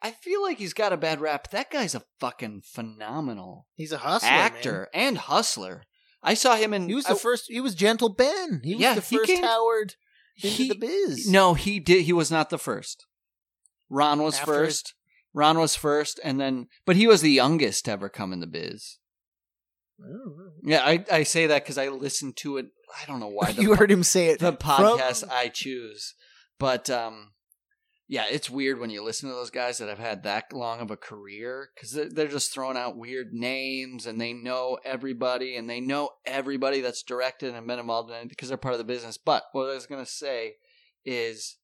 I feel like he's got a bad rap. That guy's a fucking phenomenal He's a hustler. actor and hustler. I saw him in He was the I- first. He was Gentle Ben. He was Yeah, the he first came- Howard into he- the biz. No, he did he was not the first. Ron was After- first. Ron was first and then but he was the youngest to ever come in the biz. Oh, Yeah, I, I say that because I listened to it. I don't know why the, you heard him say it. the from- podcast I choose, but um, yeah, it's weird when you listen to those guys that have had that long of a career because they're, they're just throwing out weird names and they know everybody and they know everybody that's directed and been involved in it because they're part of the business. But what I was gonna say is.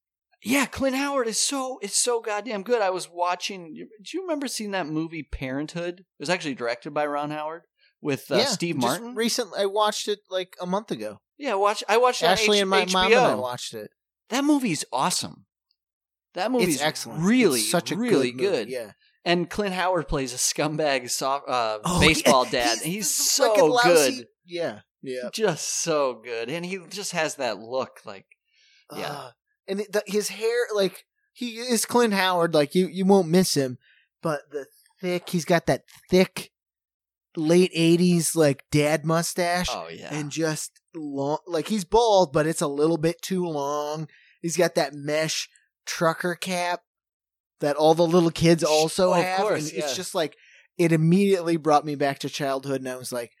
Yeah, Clint Howard is so is so goddamn good. I was watching. Do you remember seeing that movie Parenthood? It was actually directed by Ron Howard with uh, Yeah, Steve Martin. Recently, I watched it like a month ago. Yeah, watch. I watched it on Ashley H- and my HBO. mom and I watched it. That movie's awesome. That movie's it's excellent. Really, It's such a really good, movie, good. Yeah. And Clint Howard plays a scumbag soft, uh, Oh, baseball yeah. dad. He's, fucking so good, Yeah. Yeah. just so good, and he just has that look. Like, Yeah. Uh, and the, his hair, like he is Clint Howard. Like you, you won't miss him. But the thick, he's got that thick, late '80s like dad mustache, oh yeah, and just long. Like he's bald, but it's a little bit too long. He's got that mesh trucker cap that all the little kids also Oh, of have. course, yeah. It's just like it immediately brought me back to childhood, and I was like,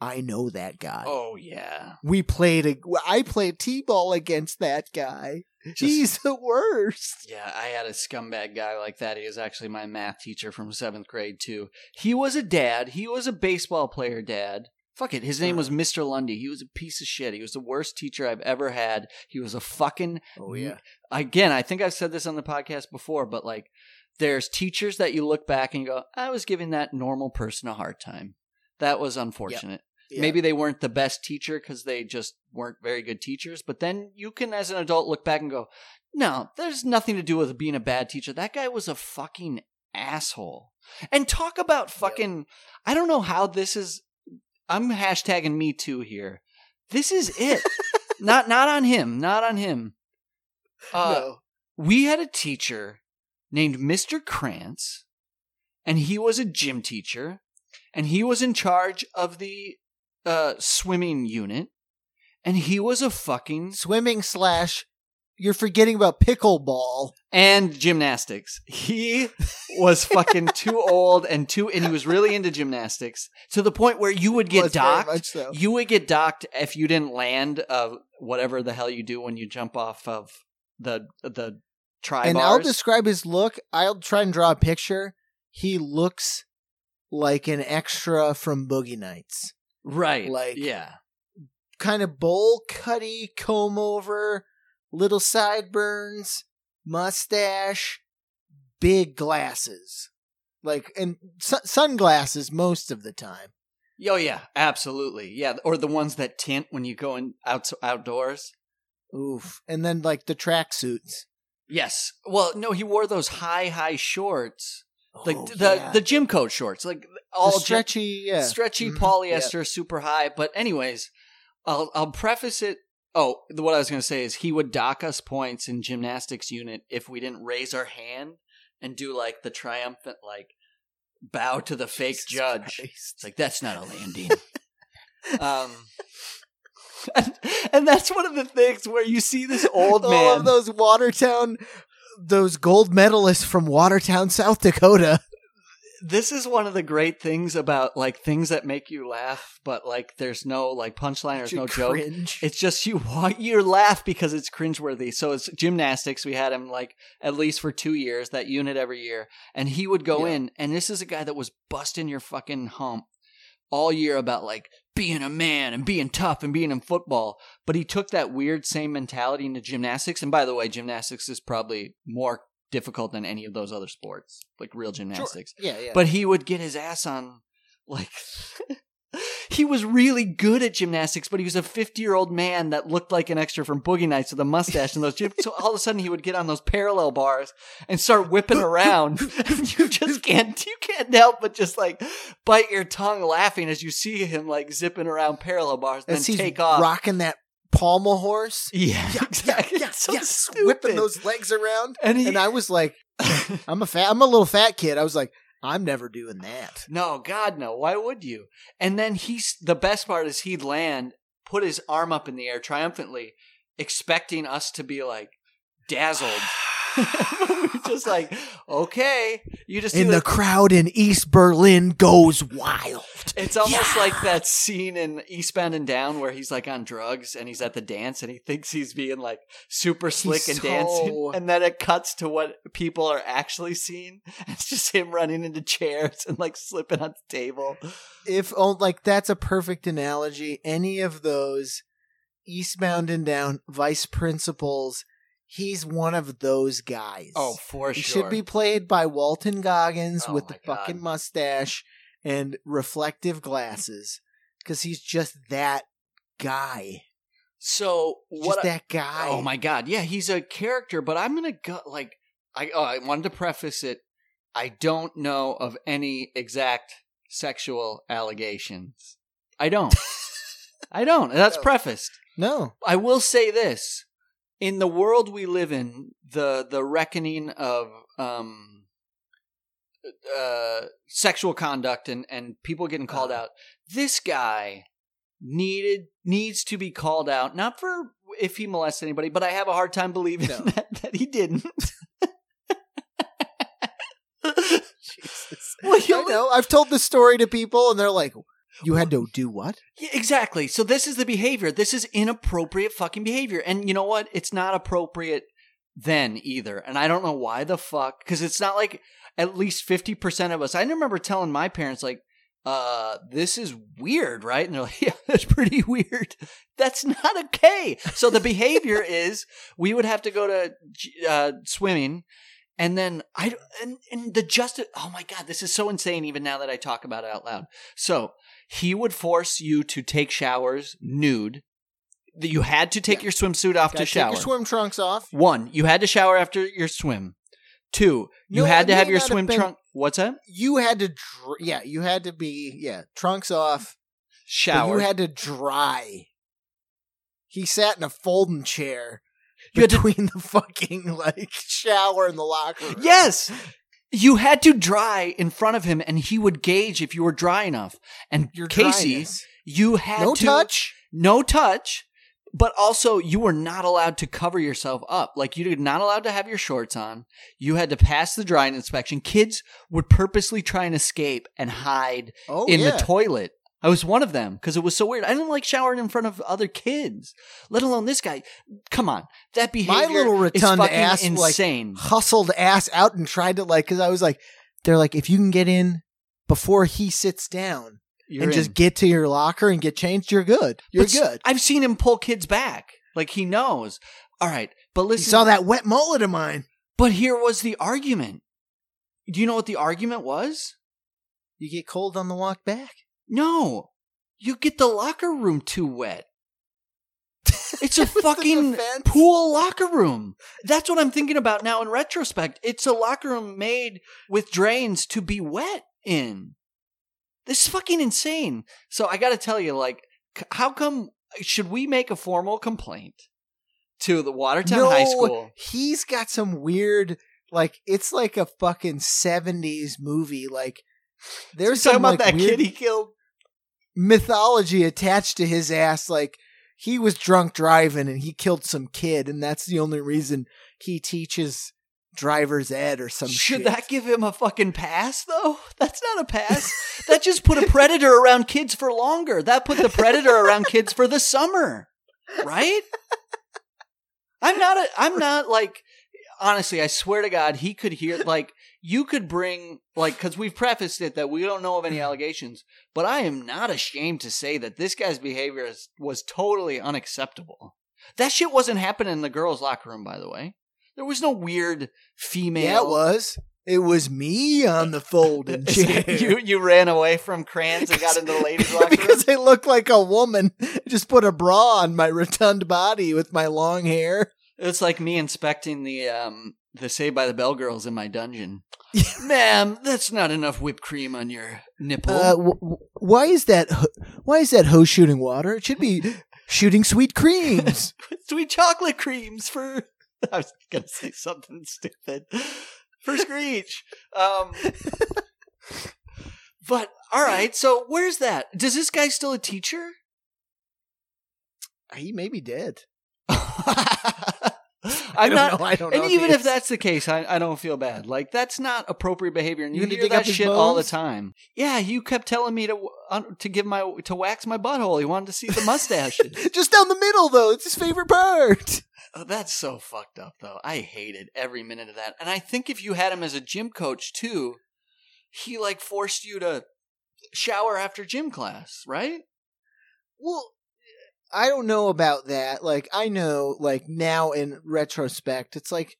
I know that guy. oh yeah. We played a. I played t-ball against that guy. Just- He's the worst. Yeah, I had a scumbag guy like that. He was actually my math teacher from seventh grade too. He was a dad. He was a baseball player dad. Fuck it. His name was Mr. Lundy. He was a piece of shit. He was the worst teacher I've ever had. He was a fucking Oh yeah. Again, I think I've said this on the podcast before, but like there's teachers that you look back and you go, I was giving that normal person a hard time. That was unfortunate. Yeah. Maybe they weren't the best teacher because they just weren't very good teachers. But then you can, as an adult, look back and go, no, there's nothing to do with being a bad teacher. That guy was a fucking asshole. And talk about fucking, I don't know how this is. I'm hashtagging me too here. This is it. not not on him. Not on him. Uh, no. we had a teacher named Mr. Krantz, and he was a gym teacher, and he was in charge of the uh, swimming unit, and he was a fucking Swimming slash. You're forgetting about pickleball. and gymnastics. He was fucking too old and too, and he was really into gymnastics to the point where you would get Was docked. so. You would get docked if you didn't land uh, whatever the hell you do when you jump off of the the tri and I'll describe his look. I'll try and draw a picture. He looks like an extra from Boogie Nights. right, like- yeah. kind of bowl cutty comb over, little sideburns, mustache, big glasses. Like and su- sunglasses most of the time. Oh yeah, absolutely. Yeah, or the ones that tint when you go in out outdoors. Oof. And then like the track suits. Yes. Well, no, he wore those high high shorts, like Oh, the yeah. the gym coat shorts, like all The gym- stretchy, yeah. stretchy Mhm. polyester, super high. But anyways, I'll I'll preface it. Oh, the- what I was going to say is he would dock us points in gymnastics unit if we didn't raise our hand and do like the triumphant like bow to the fake Jesus judge. Christ. It's like that's not a landing. um, and, and that's one of the things where you see this old oh, man. All of those Watertown, those gold medalists from Watertown, South Dakota. this is one of the great things about like things that make you laugh, but like there's no like punchline, there's no joke. It's just you want you laugh because it's cringeworthy. So it's gymnastics. We had him like at least for two years, that unit every year, and he would go Yeah. in, and this is a guy that was busting your fucking hump all year about like being a man and being tough and being in football. But he took that weird same mentality into gymnastics. And by the way, gymnastics is probably more difficult than any of those other sports, like real gymnastics. Yeah, yeah. But he would get his ass on like he was really good at gymnastics, but he was a 50 year old man that looked like an extra from Boogie Nights with a mustache and those gym. So all of a sudden he would get on those parallel bars and start whipping around. and you just can't, you can't help but just like bite your tongue laughing as you see him like zipping around parallel bars and As then take off. rocking that pommel horse. yeah, Yeah, exactly. yeah, so whipping those legs around. And he, And I was like, I'm a fat, I'm a little fat kid. I was like, I'm never doing that. No, God, no. Why would you? And then he's the best part is he'd land, put his arm up in the air triumphantly, expecting us to be like dazzled. we were just like, okay, you just in the crowd in East Berlin goes wild. It's almost Yeah. like that scene in Eastbound and Down where he's like on drugs and he's at the dance and he thinks he's being like super slick and so- dancing, and then it cuts to what people are actually seeing. It's just him running into chairs and like slipping on the table. If oh, like that's a perfect analogy. Any of those Eastbound and Down vice principals, he's one of those guys. Oh, for sure. he sure. should be played by Walton Goggins Oh with the fucking mustache and reflective glasses because he's just that guy. So what? just that guy. oh my god, yeah, he's a character, but I'm gonna go like I. Oh, I wanted to preface it. I don't know of any exact sexual allegations. I don't. I don't. That's No. prefaced. No. I will say this: in the world we live in, the the reckoning of um, uh, sexual conduct and and people getting called Uh-huh. out. This guy needed needs to be called out, not for if he molested anybody, but I have a hard time believing No. that, that he didn't. Jesus. Well, you know. I've told this story to people, and they're like, "You had to do what?" Yeah, exactly. So this is the behavior. This is inappropriate fucking behavior. And you know what? It's not appropriate then either. And I don't know why the fuck because it's not like at least 50% of us. I remember telling my parents like uh this is weird, right? And they're like, "Yeah, that's pretty weird." That's not okay. So the behavior is we would have to go to uh swimming and then I and, and the justice. Oh my god, this is so insane. Even now that I talk about it out loud. So he would force you to take showers nude. That you had to take Yeah. your swimsuit off Gotta to take shower. your swim trunks off. One, you had to shower after your swim. Two, you No, had to have your have swim been- trunk. What's that? You had to, dr- yeah, you had to be, yeah, trunks off. Shower. you had to dry. He sat in a folding chair You had to- between the fucking like shower and the locker room. Yes. You had to dry in front of him, and he would gauge if you were dry enough. And Your Casey, dryness. you had no to touch. no touch, but also you were not allowed to cover yourself up. Like you were not allowed to have your shorts on. You had to pass the drying inspection. Kids would purposely try and escape and hide Oh in yeah. the toilet. I was one of them because it was so weird. I didn't like showering in front of other kids, let alone this guy. Come on, that behavior My little rotund fucking ass like insane. hustled ass out and tried to like because I was like, they're like, if you can get in before he sits down, You're and just get to your locker and get changed, you're good. You're But good. I've seen him pull kids back. Like he knows. All right, but You listen. saw that wet mullet of mine. But here was the argument. Do you know what the argument was? You get cold on the walk back. No, you get the locker room too wet. It's a It was a fucking pool locker room. That's what I'm thinking about now in retrospect. It's a locker room made with drains to be wet in. This is fucking insane. So I got to tell you, like, how come should we make a formal complaint to the Watertown no, High School? he's got some weird, like it's like a fucking seventies movie. Like there's talking some about like, that weird kid he killed. Mythology attached to his ass. Like he was drunk driving and he killed some kid, and that's the only reason he teaches driver's ed or some Should shit. that give him a fucking pass though? That's not a pass. that just put a predator around kids for longer. That put the predator around kids for the summer. Right? I'm not a I'm not like honestly, I swear to God, he could hear like you could bring like cuz we've prefaced it that we don't know of any allegations, but I am not ashamed to say that this guy's behavior is, was totally unacceptable. That shit wasn't happening in the girls' locker room, by the way. There was no weird female. Yeah, it was. It was me on the folding chair. you you ran away from Crayons and got into the ladies' locker room. because I look like a woman. Just put a bra on my rotund body with my long hair. It's like me inspecting the um the Saved by the Bell girls in my dungeon. Ma'am, that's not enough whipped cream on your nipple. Uh, w- w- why is that? ho- Why is that hose shooting water? It should be shooting sweet creams. Sweet chocolate creams for. I was gonna say something stupid for Screech. Um, but all right, so where's that? Does this guy still a teacher? he may be dead. I'm don't not. know. I don't know. And even if that's the case, I, I don't feel bad. Like that's not appropriate behavior, and You you, hear that shit all the time. Yeah, you kept telling me to uh, to give my to wax my butthole. He wanted to see the mustaches. just down the middle though, it's his favorite part. oh, that's so fucked up, though. I hated every minute of that. And I think if you had him as a gym coach too, he like forced you to shower after gym class, right? Well, I don't know about that. Like, I know, like, now in retrospect, it's like,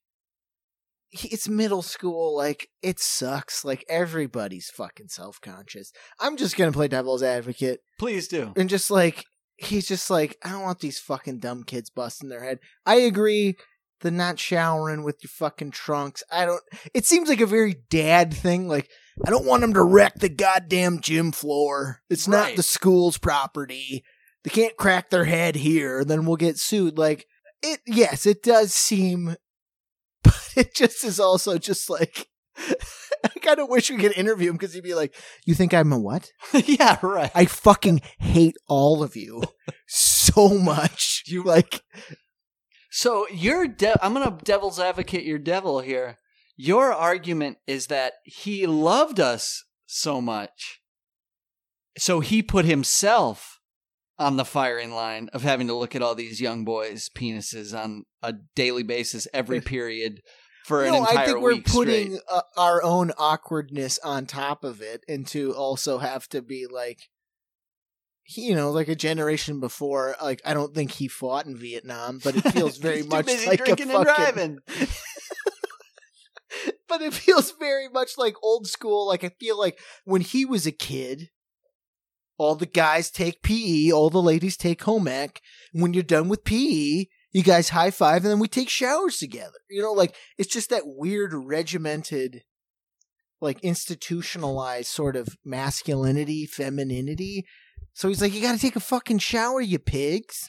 it's middle school. Like, it sucks. Like, everybody's fucking self conscious. I'm just gonna play devil's advocate Please do. and just like, he's just like, I don't want these fucking dumb kids busting their head. I agree. The not showering with your fucking trunks. I don't. It seems like a very dad thing. Like, I don't want them to wreck the goddamn gym floor. It's not the school's property. They can't crack their head here, then we'll get sued. Like, it, yes, it does seem, but it just is also just like, I kind of wish we could interview him because he'd be like, You think I'm a what? yeah, right. I fucking hate all of you so much. You like, So you're de- I'm gonna devil's advocate your devil here. Your argument is that he loved us so much, so he put himself on the firing line of having to look at all these young boys' penises on a daily basis, every period for an no, entire I think we're putting uh, our own awkwardness on top of it, and to also have to be like, you know, like a generation before. Like, I don't think he fought in Vietnam, but it feels very much like a drinking and fucking. driving. but it feels very much like old school. Like I feel like when he was a kid, all the guys take PE, all the ladies take home ec. When you're done with PE, you guys high five, and then we take showers together. You know, like it's just that weird regimented, like institutionalized sort of masculinity, femininity. So he's like, you got to take a fucking shower, you pigs.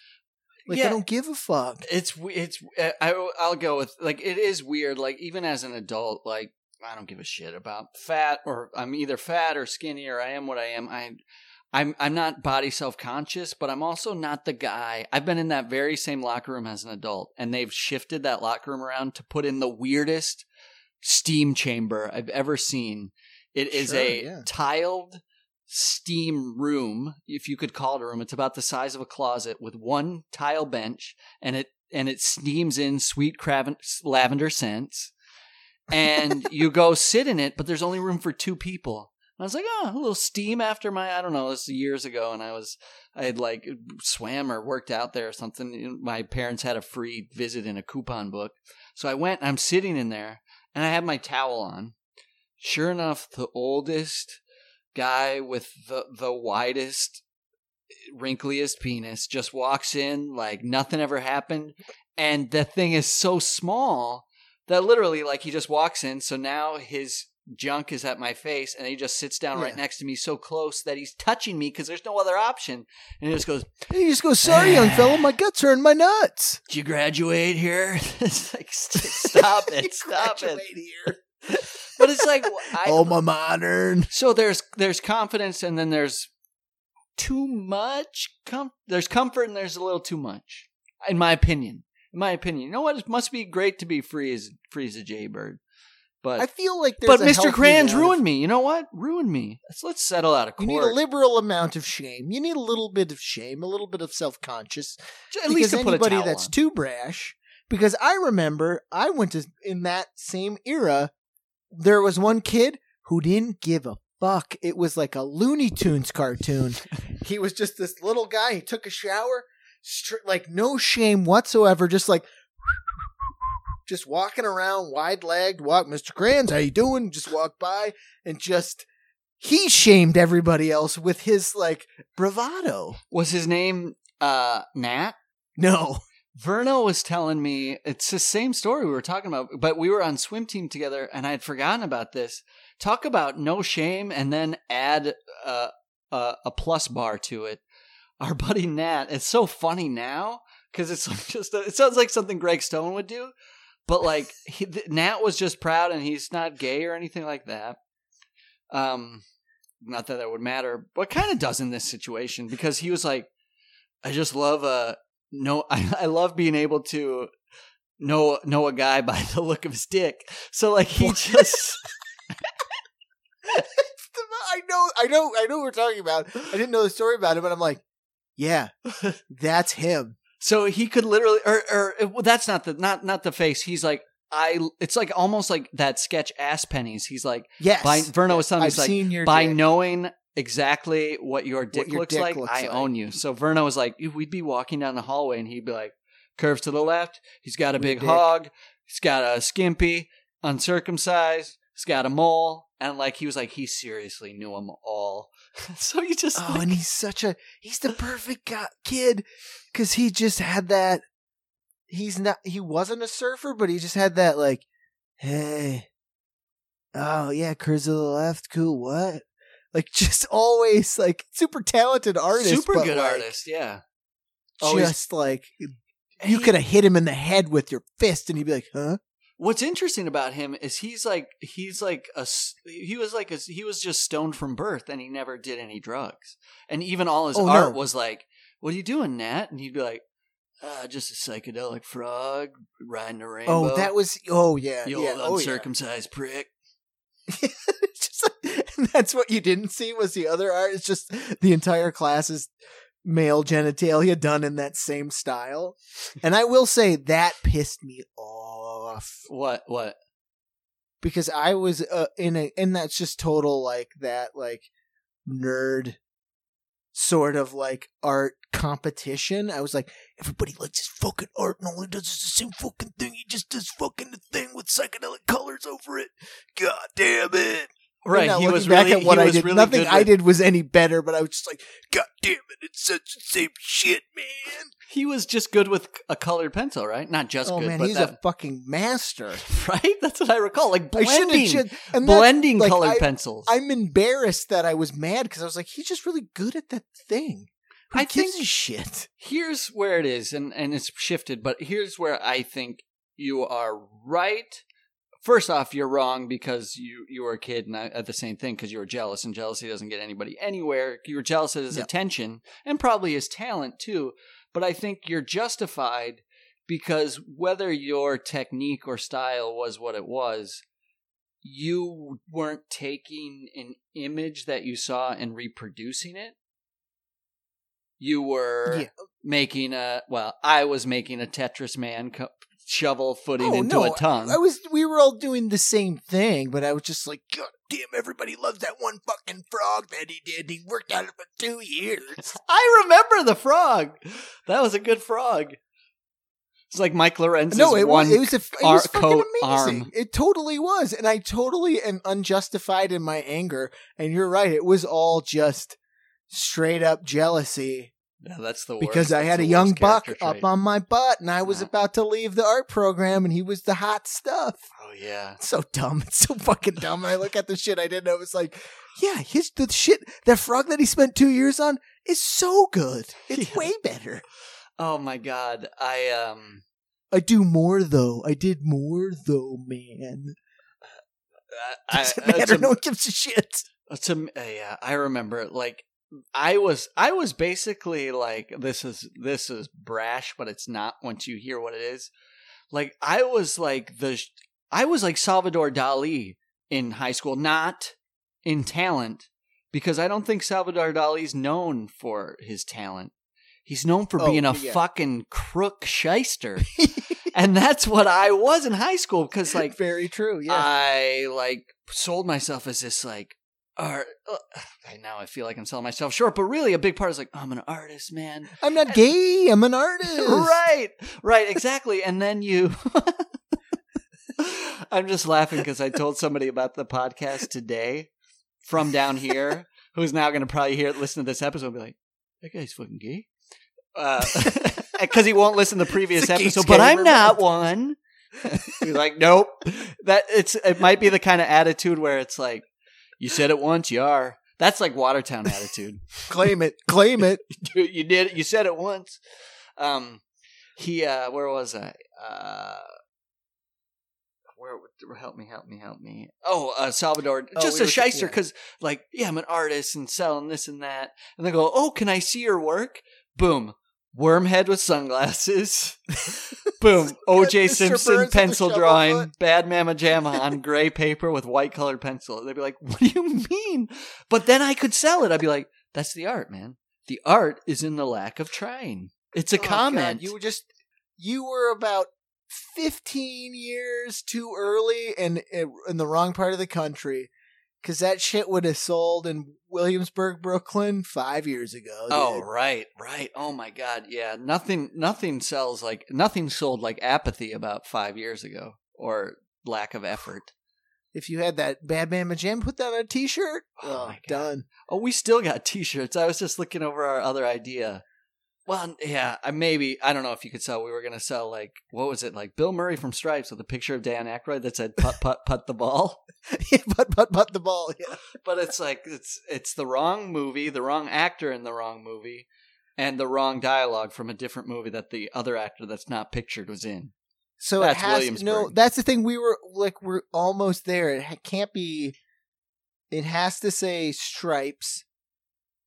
Like I don't give a fuck. It's it's uh, I I'll go with like it is weird like even as an adult like I don't give a shit about fat or I'm either fat or skinny or I am what I am I I'm I'm not body self-conscious but I'm also not the guy. I've been in that very same locker room as an adult and they've shifted that locker room around to put in the weirdest steam chamber I've ever seen. It is Sure, a yeah. tiled steam room if you could call it a room. It's about the size of a closet with one tile bench and it and it steams in sweet craven- lavender scents. And you go sit in it but there's only room for two people I was like, oh, a little steam after my, I don't know, this years ago, and I was, I had like swam or worked out there or something. My parents had a free visit in a coupon book. So I went, I'm sitting in there, and I had my towel on. Sure enough, the oldest guy with the, the widest, eh, wrinkliest penis just walks in like nothing ever happened. And the thing is so small that literally, like, he just walks in. So now his junk is at my face and he just sits down right next to me so close that he's touching me because there's no other option. And he just goes, And you just goes sorry, young ah. fellow, my guts are in my nuts. Did you graduate here? it's like, st- stop it, stop it. here. But it's like, I, my modern. so there's there's confidence and then there's too much. Com- there's comfort and there's a little too much, in my opinion. In my opinion, you know what? It must be great to be free as free as a jaybird. But I feel like there's but a Mr. Crayons amount of- ruined me. You know what? Ruined me. Let's let's settle out of court. You need a liberal amount of shame. You need a little bit of shame, a little bit of self conscious. At least to because put a anybody that's on. too brash. Because I remember I went to in that same era. There was one kid who didn't give a fuck. It was like a Looney Tunes cartoon. he was just this little guy. He took a shower, str- like no shame whatsoever. Just like. Just walking around, wide legged, walk, Mr. Crayons, how you doing? Just walk by and just he shamed everybody else with his like bravado. Was his name uh Nat? No. Verno was telling me it's the same story we were talking about, but we were on swim team together, and I had forgotten about this. Talk about no shame, and then add uh, a a plus bar to it. Our buddy Nat, it's so funny now because it's like just a, it sounds like something Greg Stone would do, but like he, th- Nat was just proud, and he's not gay or anything like that. Um, not that that would matter, but kind of does in this situation because he was like, I just love uh no I, I love being able to know know a guy by the look of his dick. So like he just I know, I know, I know what we're talking about. I didn't know the story about it, but I'm like, yeah, that's him. So he could literally or or well, that's not the not not the face. He's like I it's like almost like that sketch ass pennies. He's like Yes. by Verno was telling me I've like seen your by dick. knowing exactly what your dick your looks dick like, looks I like. own you. So Verno was like, we'd be walking down the hallway and he'd be like, curves to the left. He's got a big dick. hog. He's got a skimpy, uncircumcised. He's got a mole. And like, he was like, he seriously knew them all. so you just, Oh, and he's such a he's the perfect guy, kid because he just had that. He's not. He wasn't a surfer, but he just had that like, hey, oh yeah, curves to the left, cool. What? Like just always like super talented artist, super good like, artist. Yeah. Always- Just like you could have hit him in the head with your fist, and he'd be like, huh? What's interesting about him is he's like he's like a he was like a, he was just stoned from birth and he never did any drugs and even all his Oh, art no. was like what are you doing Nat and he'd be like uh, just a psychedelic frog riding a rainbow Oh, that was. Oh yeah, you yeah. old Oh yeah. uncircumcised prick just like, that's what you didn't see was the other art. It's just the entire class's male genitalia done in that same style. And I will say that pissed me off what what because I was uh, in a, and that's just total like that like nerd sort of like art competition. I was like, everybody likes his fucking art, and all he does is the same fucking thing. He just does fucking the thing with psychedelic colors over it. God damn it! Right Now, uh, he was back really at what he I did. really Nothing I with- did was any better, but I was just like, God damn it! It's such the same shit, man. he was just good with a colored pencil right not just oh good man, but he's that, a fucking master. right that's what I recall like I should blending. And blending like, colored I- pencils I'm embarrassed that I was mad because I was like, he's just really good at that thing. Who I gives think- shit? here's where it is and and it's shifted but here's where i think you are right first off you're wrong because you you were a kid and I, at the same thing because you were jealous and jealousy doesn't get anybody anywhere you were jealous of his Yeah. attention and probably his talent too but i think you're justified because whether your technique or style was what it was you weren't taking an image that you saw and reproducing it you were Yeah. making a well i was making a tetris man co- shovel footing Oh, into no, a tongue. I was we were all doing the same thing, but I was just like, God damn, everybody loves that one fucking frog that he did. He worked on it for two years. I remember the frog. That was a good frog. It's like Mike Lorenz's no, it was it was, a, it was fucking coat amazing. arm. It totally was, and I totally am unjustified in my anger. And you're right, it was all just straight up jealousy Yeah, that's the worst. because I That's had a young buck character up on my butt, and I was Yeah. about to leave the art program, and he was the hot stuff. Oh yeah. It's so dumb. It's so fucking dumb. I look at the shit I did, and I was like, yeah, his the shit that frog that he spent two years on is so good. It's Yeah. way better. Oh my god. I um. I do more though. I did more though, man. I, Doesn't I, it's matter. a- no one gives a shit. It's a, uh, yeah, I remember like I was I was basically like this is this is brash, but it's not once you hear what it is. Like I was like the I was like Salvador Dali in high school, not in talent, because I don't think Salvador Dali's known for his talent. He's known for Oh, being a yeah. fucking crook shyster. and that's what I was in high school because like very true. Yeah. I like sold myself as this like art. Uh, now I feel like I'm selling myself short, but really a big part is like I'm an artist, man. I'm not gay. I'm an artist. right, right, exactly. And then you, I'm just laughing because I told somebody about the podcast today from down here, who's now going to probably hear listen to this episode and be like, "That guy's fucking gay," because he won't listen to the previous It's a gay episode. But I'm not one. He's like, nope. That it's it might be the kind of attitude where it's like, you said it once, you are. That's like Watertown attitude. Claim it. Claim it. you did it. You said it once. Um, he uh, where was I? Uh, where help me, help me, help me. Oh, uh, Salvador, Oh, just we a were- shyster yeah. because like yeah, I'm an artist and selling this and that, and they go, oh, can I see your work? Boom. Wormhead with sunglasses. Boom. OJ Simpson pencil drawing. Bad Mama Jamma on gray paper with white colored pencil. They'd be like, what do you mean? But then I could sell it. I'd be like, that's the art, man. The art is in the lack of trying. It's a Oh, God, comment. You were just you were about fifteen years too early and in the wrong part of the country because that shit would have sold in Williamsburg, Brooklyn, five years ago. Oh right, right. Oh my god, yeah. Nothing nothing sells like nothing sold like apathy about five years ago. Or lack of effort. If you had that Bad Man Jam, put that on a T-shirt. Oh, Oh, my God. done. Oh, we still got t-shirts. I was just looking over our other idea. Well, yeah, maybe I don't know if you could sell. We were gonna sell like what was it like Bill Murray from Stripes with a picture of Dan Aykroyd that said "putt putt putt the ball," yeah, but but but the ball. Yeah. but it's like it's it's the wrong movie, the wrong actor in the wrong movie, and the wrong dialogue from a different movie that the other actor that's not pictured was in. So That's it has no. That's the thing. We were like we're almost there. It can't be. It has to say stripes.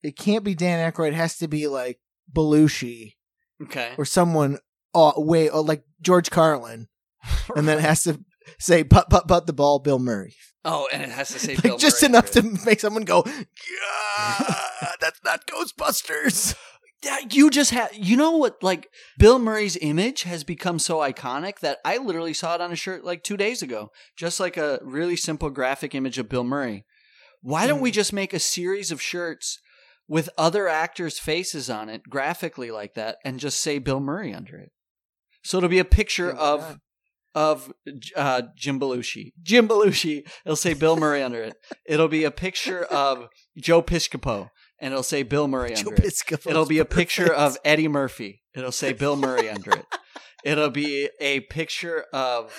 It can't be Dan Aykroyd. It has to be like Belushi Okay, or someone uh, way uh, like George Carlin, and then has to say "put put put the ball." Bill Murray, oh, and it has to say like just Murray enough to make someone go, "Yeah, that's not Ghostbusters." Yeah, you just had you know what like Bill Murray's image has become so iconic that I literally saw it on a shirt like 2 days ago just like a really simple graphic image of Bill Murray. Why don't we Mm. just make a series of shirts with other actors faces on it graphically like that and just say Bill Murray under it. So it'll be a picture Yeah, of not? of uh, Jim Belushi. Jim Belushi. It'll say Bill Murray under it. It'll be a picture of Joe Piscopo, and it'll say Bill Murray Joe under it. Piscopo's It'll be a picture perfect. of Eddie Murphy. It'll say Bill Murray under it. It'll be a picture of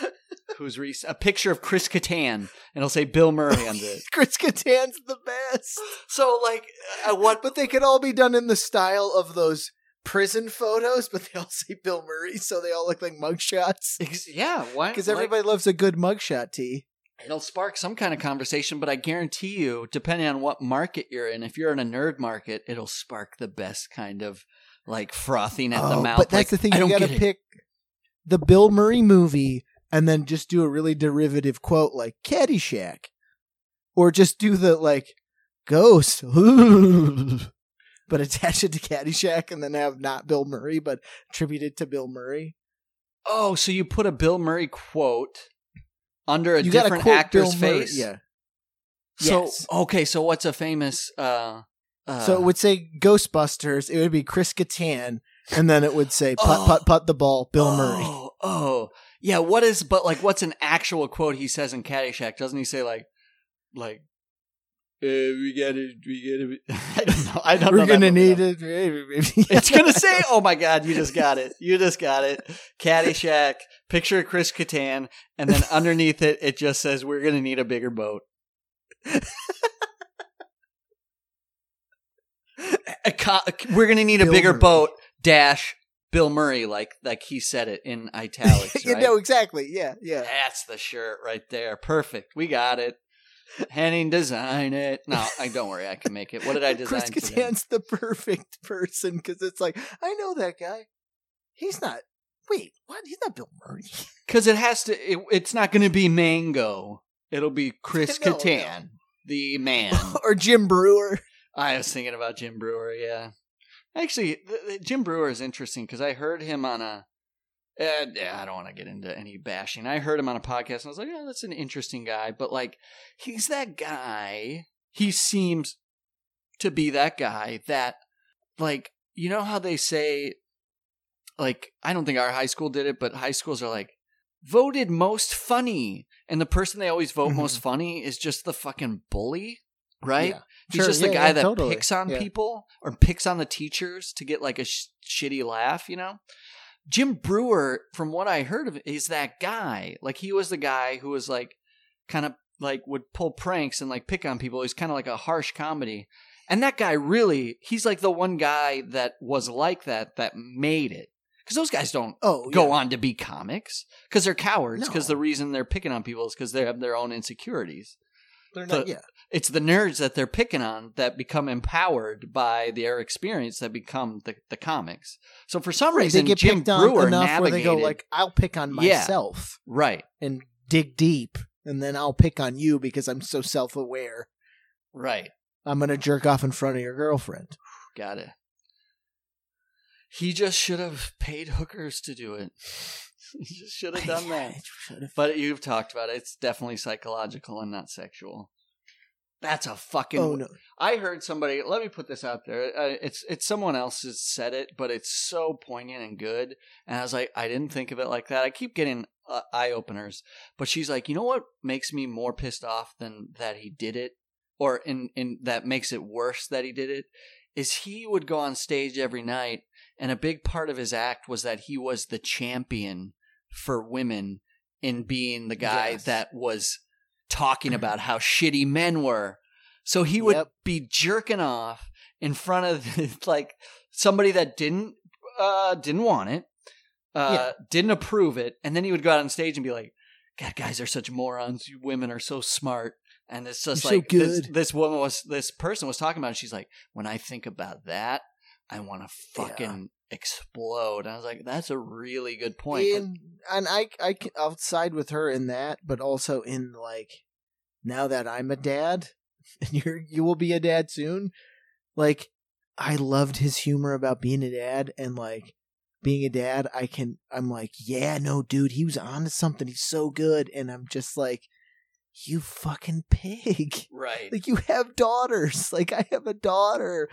who's re- a picture of Chris Kattan, and it'll say Bill Murray under it. Chris Kattan's the best. So, like, uh, what? But they could all be done in the style of those prison photos, but they all say Bill Murray, so they all look like mugshots. Yeah, why? Because like, everybody loves a good mugshot T. it'll spark some kind of conversation, but I guarantee you, depending on what market you're in, if you're in a nerd market, it'll spark the best kind of like frothing at the Oh, mouth. but like, that's the thing, you gotta pick. it. The Bill Murray movie and then just do a really derivative quote like Caddyshack. Or just do the like ghost but attach it to Caddyshack and then have not Bill Murray but attributed to Bill Murray. Oh, so you put a Bill Murray quote under a you different actor's Bill Murray, face? Yeah. So Yes. okay, so what's a famous uh, uh so it would say Ghostbusters. It would be Chris Kattan, and then it would say "Putt, Oh. putt, putt the ball." Bill Murray. Oh, oh. Yeah, what is but like what's an actual quote he says in Caddyshack? Doesn't he say like like uh, we gotta we gotta I don't know. I don't know. We're that gonna need it. It's gonna say, "Oh my God, you just got it! You just got it!" Caddyshack, picture of Chris Kattan, and then underneath it, it just says, "We're gonna need a bigger boat." A co- We're gonna need a bigger boat. Dash Bill Murray, like like he said it in italics. you Right? know exactly. Yeah, yeah. That's the shirt right there. Perfect. We got it. Henning, design it. No, I don't worry. I can make it. What did I design? Chris? Kattan's the perfect person because it's like I know that guy. He's not. Wait, what? He's not Bill Murray. Because it has to. It, it's not going to be Mango. It'll be Chris No, Kattan, the man. or Jim Breuer. I was thinking about Jim Breuer. Yeah, actually, th- th- Jim Breuer is interesting because I heard him on a. Uh, yeah, I don't want to get into any bashing. I heard him on a podcast and I was like, "Yeah, that's an interesting guy." But like, he's that guy. He seems to be that guy that, like, you know how they say, like, I don't think our high school did it, but high schools are like voted most funny, and the person they always vote Mhm. most funny is just the fucking bully, right? Yeah. He's Sure, just the guy yeah, that totally. picks on Yeah. people or picks on the teachers to get like a sh- shitty laugh, you know? Jim Breuer, from what I heard of, is that guy. Like he was the guy who was like kind of like would pull pranks and like pick on people. He's kind of like a harsh comedy. And that guy really, he's like the one guy that was like that that made it. Because those guys don't Oh, go yeah. on to be comics because they're cowards. Because No. the reason they're picking on people is because they have their own insecurities They're the- not. Yeah. it's the nerds that they're picking on that become empowered by their experience that become the, the comics. So for some Right, reason, they get Jim picked on Breuer enough navigated. where they go like, "I'll pick on Yeah. myself right, and dig deep, and then I'll pick on you because I'm so self-aware. right, I'm gonna jerk off in front of your girlfriend." got it. He just should have paid hookers to do it. just should have done that. But you've talked about it. It's definitely psychological and not sexual. That's a fucking. Oh no! I heard somebody. Let me put this out there. Uh, it's it's someone else has said it, but it's so poignant and good. And I was like, I didn't think of it like that. I keep getting uh, eye openers. But she's like, you know what makes me more pissed off than that he did it, or in in that makes it worse that he did it, is he would go on stage every night, and a big part of his act was that he was the champion for women in being the guy Yes. that was talking about how shitty men were. So he would Yep. be jerking off in front of like somebody that didn't uh didn't want it, uh didn't approve it, and then he would go out on stage and be like, God, guys are such morons. You women are so smart. And it's just You're so like this, good. this woman was this person was talking about it. She's like, when I think about that, I want to fucking explode. And I was like, that's a really good point. And, and I, I, can- I'll side with her in that, but also in like, now that I'm a dad, and you're, you will be a dad soon. Like, I loved his humor about being a dad, and like, being a dad, I can, I'm like, yeah, no, dude, he was on to something. He's so good, and I'm just like, you fucking pig. right. Like, you have daughters. Like, I have a daughter,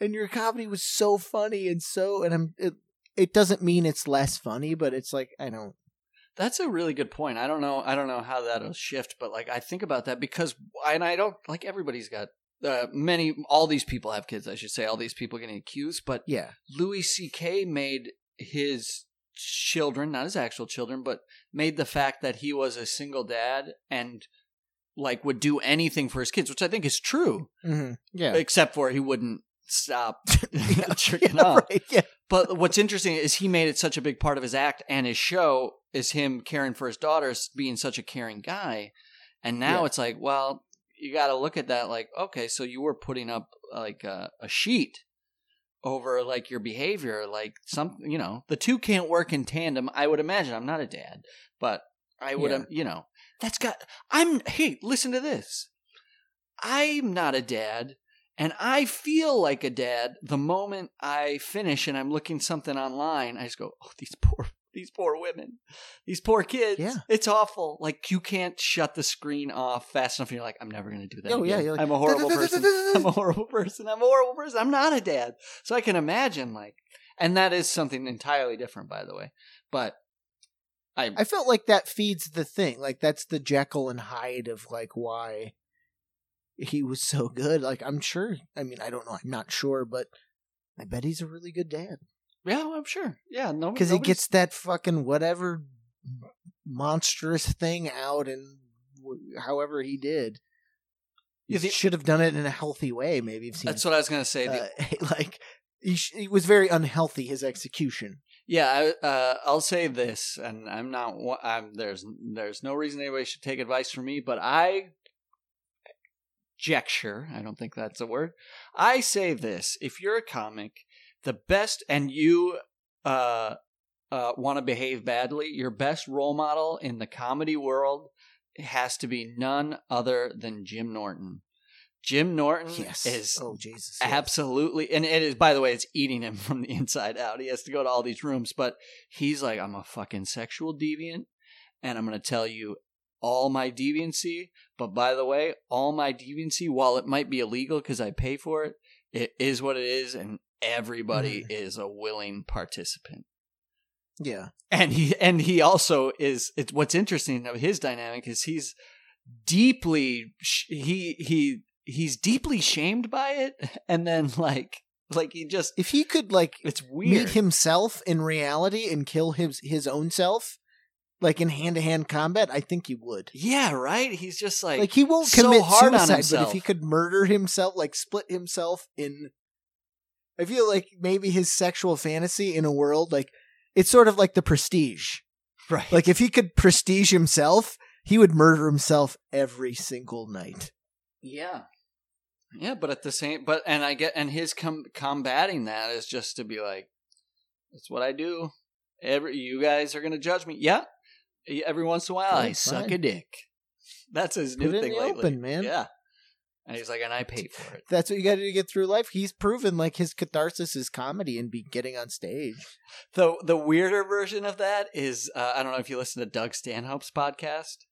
and your comedy was so funny and so, and I'm. It, it doesn't mean it's less funny, but it's like I don't. That's a really good point. I don't know. I don't know how that'll shift, but like I think about that because, and I don't like everybody's got uh, many. All these people have kids. I should say all these people getting accused, but Yeah, Louis C.K. made his children, not his actual children, but made the fact that he was a single dad and like would do anything for his kids, which I think is true, mm-hmm. yeah. except for he wouldn't stop jerking yeah, off. right, yeah. But what's interesting is he made it such a big part of his act and his show is him caring for his daughters, being such a caring guy. And now Yeah. it's like, well, you got to look at that like, okay, so you were putting up like a, a sheet over like your behavior, like some, you know, the two can't work in tandem. I would imagine. I'm not a dad, but I would, Yeah. you know, that's got. I'm. Hey, listen to this. I'm not a dad. And I feel like a dad the moment I finish and I'm looking something online. I just go, "Oh, these poor, these poor women, these poor kids. Yeah. it's awful. Like you can't shut the screen off fast enough. And you're like, I'm never gonna do that. Oh, yeah, again. you're like, I'm a horrible person. I'm a horrible person. I'm a horrible person. I'm not a dad. So I can imagine like, and that is something entirely different, by the way. But I, I felt like that feeds the thing. Like that's the Jekyll and Hyde of like why he was so good. Like I'm sure. I mean, I don't know. I'm not sure, but I bet he's a really good dad yeah, I'm sure. Yeah, no, because he gets that fucking whatever monstrous thing out and wh- however he did. He Yeah, the- should have done it in a healthy way. Maybe seen. That's what I was gonna say. The, uh, like he, sh- he was very unhealthy. His execution. Yeah, I, uh, I'll say this, and I'm not. I'm, there's there's no reason anybody should take advice from me, but I jecture. I don't think that's a word. I say this: if you're a comic, the best, and you uh, uh, want to behave badly, your best role model in the comedy world has to be none other than Jim Norton. Jim Norton Yes. is oh Jesus. yes. Absolutely. And it is, by the way, it's eating him from the inside out. He has to go to all these rooms, but he's like, I'm a fucking sexual deviant and I'm going to tell you all my deviancy. But by the way, all my deviancy, while it might be illegal because I pay for it, it is what it is. And everybody mm. is a willing participant. Yeah. And he, and he also is, it's what's interesting of his dynamic is he's deeply, he, he, he's deeply shamed by it. And then like, like he just, If he could like it's weird. meet himself in reality and kill his his own self, like in hand to hand combat, I think he would. Yeah, right. He's just like, Like he won't so commit hard on suicide, but if he could murder himself, like split himself in, I feel like maybe his sexual fantasy in a world like it's sort of like the Prestige. right. Like if he could prestige himself, he would murder himself every single night. yeah, yeah. But at the same, but and I get and his com- combating that is just to be like, that's what I do. Every you guys are gonna judge me. Yeah. Every once in a while, I suck fine. a dick. That's his Put new it in thing the lately, open, man. Yeah. And he's like, and I pay for it. That's what you got to do to get through life. He's proven like his catharsis is comedy and be getting on stage. The the weirder version of that is uh, I don't know if you listen to Doug Stanhope's podcast,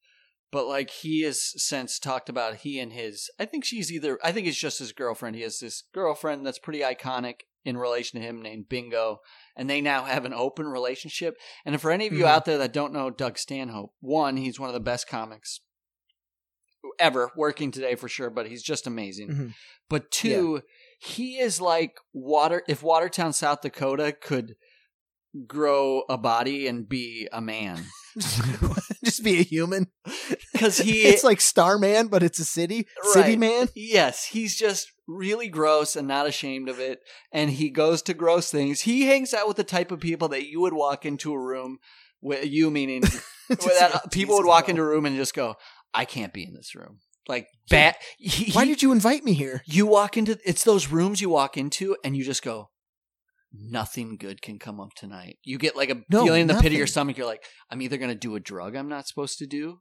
but like he has since talked about he and his I think she's either I think it's just his girlfriend. He has this girlfriend that's pretty iconic in relation to him named Bingo, and they now have an open relationship. And for any of you Mhm. out there that don't know Doug Stanhope, one, he's one of the best comics ever working today for sure, but he's just amazing. Mhm. But two, he is like water if Watertown, South Dakota could grow a body and be a man. Just be a human. Cuz he it's like Starman, but it's a city. City man. Yes, he's just really gross and not ashamed of it. And he goes to gross things. He hangs out with the type of people that you would walk into a room with you meaning that uh, people would walk into a room and just go, I can't be in this room. Like bat. He, Why did you invite me here? you walk into? It's those rooms you walk into and you just go, nothing good can come up tonight. You get like a No, feeling in the pit of your stomach. You're like, I'm either going to do a drug I'm not supposed to do.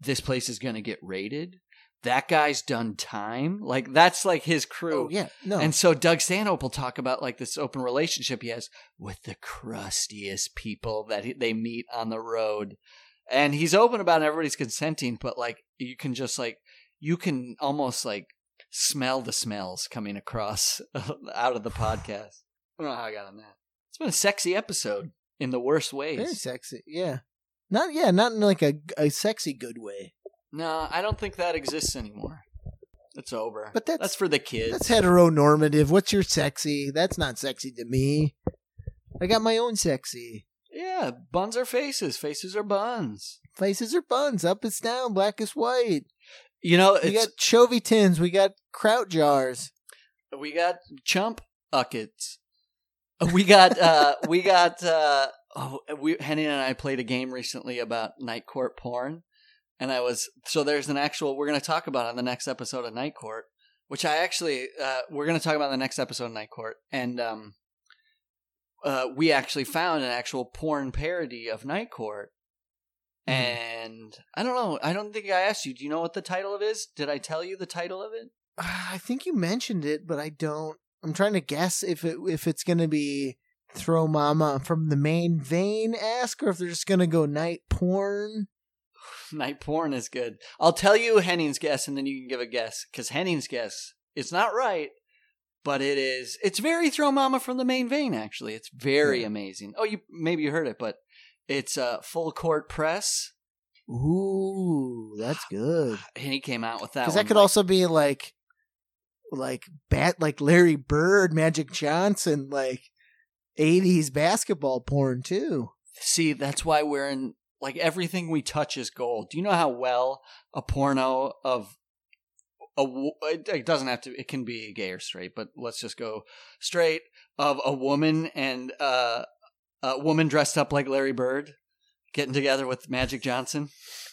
This place is going to get raided. That guy's done time. Like that's like his crew. Oh yeah, no. And so Doug Stanhope will talk about like this open relationship he has with the crustiest people that he, they meet on the road. And he's open about it, everybody's consenting, but like you can just like you can almost like smell the smells coming across out of the podcast. I don't know how I got on that. It's been a sexy episode in the worst ways. Very sexy. Yeah. Not yeah, not in like a a sexy good way. No, I don't think that exists anymore. It's over. But that's- that's for the kids. That's heteronormative. What's your sexy? That's not sexy to me. I got my own sexy. yeah, buns are faces. Faces are buns. Faces are buns. Up is down. Black is white. You know, We got chovy tins. We got kraut jars. we got chump uckets. We got uh we got uh oh we Henny and I played a game recently about night court porn. And I was so there's an actual we're gonna talk about on the next episode of Night Court, which I actually uh we're gonna talk about in the next episode of Night Court. And um uh we actually found an actual porn parody of Night Court. Mhm. And I don't know, I don't think I asked you. Do you know what the title of it is? Did I tell you the title of it? Ah, I think you mentioned it, but I don't. I'm trying to guess if it if it's gonna be throw mama from the main vein ask, or if they're just gonna go night porn. Night porn is good. I'll tell you Henning's guess, and then you can give a guess because Henning's guess it's not right, but it is. It's very throw mama from the main vein. Actually, it's very Yeah. amazing. Oh, you maybe you heard it, but it's uh, full court press, Ooh, that's good. and he came out with that. Because that could like- also be like, like bat, like Larry Bird, Magic Johnson, like '80s basketball porn too. See, that's why we're in like everything we touch is gold. Do you know how well a porno of a it it doesn't have to it can be gay or straight, but let's just go straight of a woman and uh, a woman dressed up like Larry Bird getting together with Magic Johnson.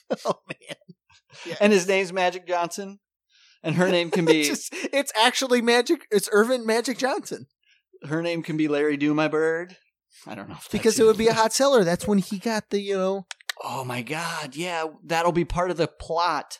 oh man, And his name's Magic Johnson. And her name can be it's, just, it's actually Magic. It's Earvin Magic Johnson her name can be Larry Do My Bird. I don't know if because it would be a hot seller. That's when he got the you know. Oh my god, yeah, that'll be part of the plot.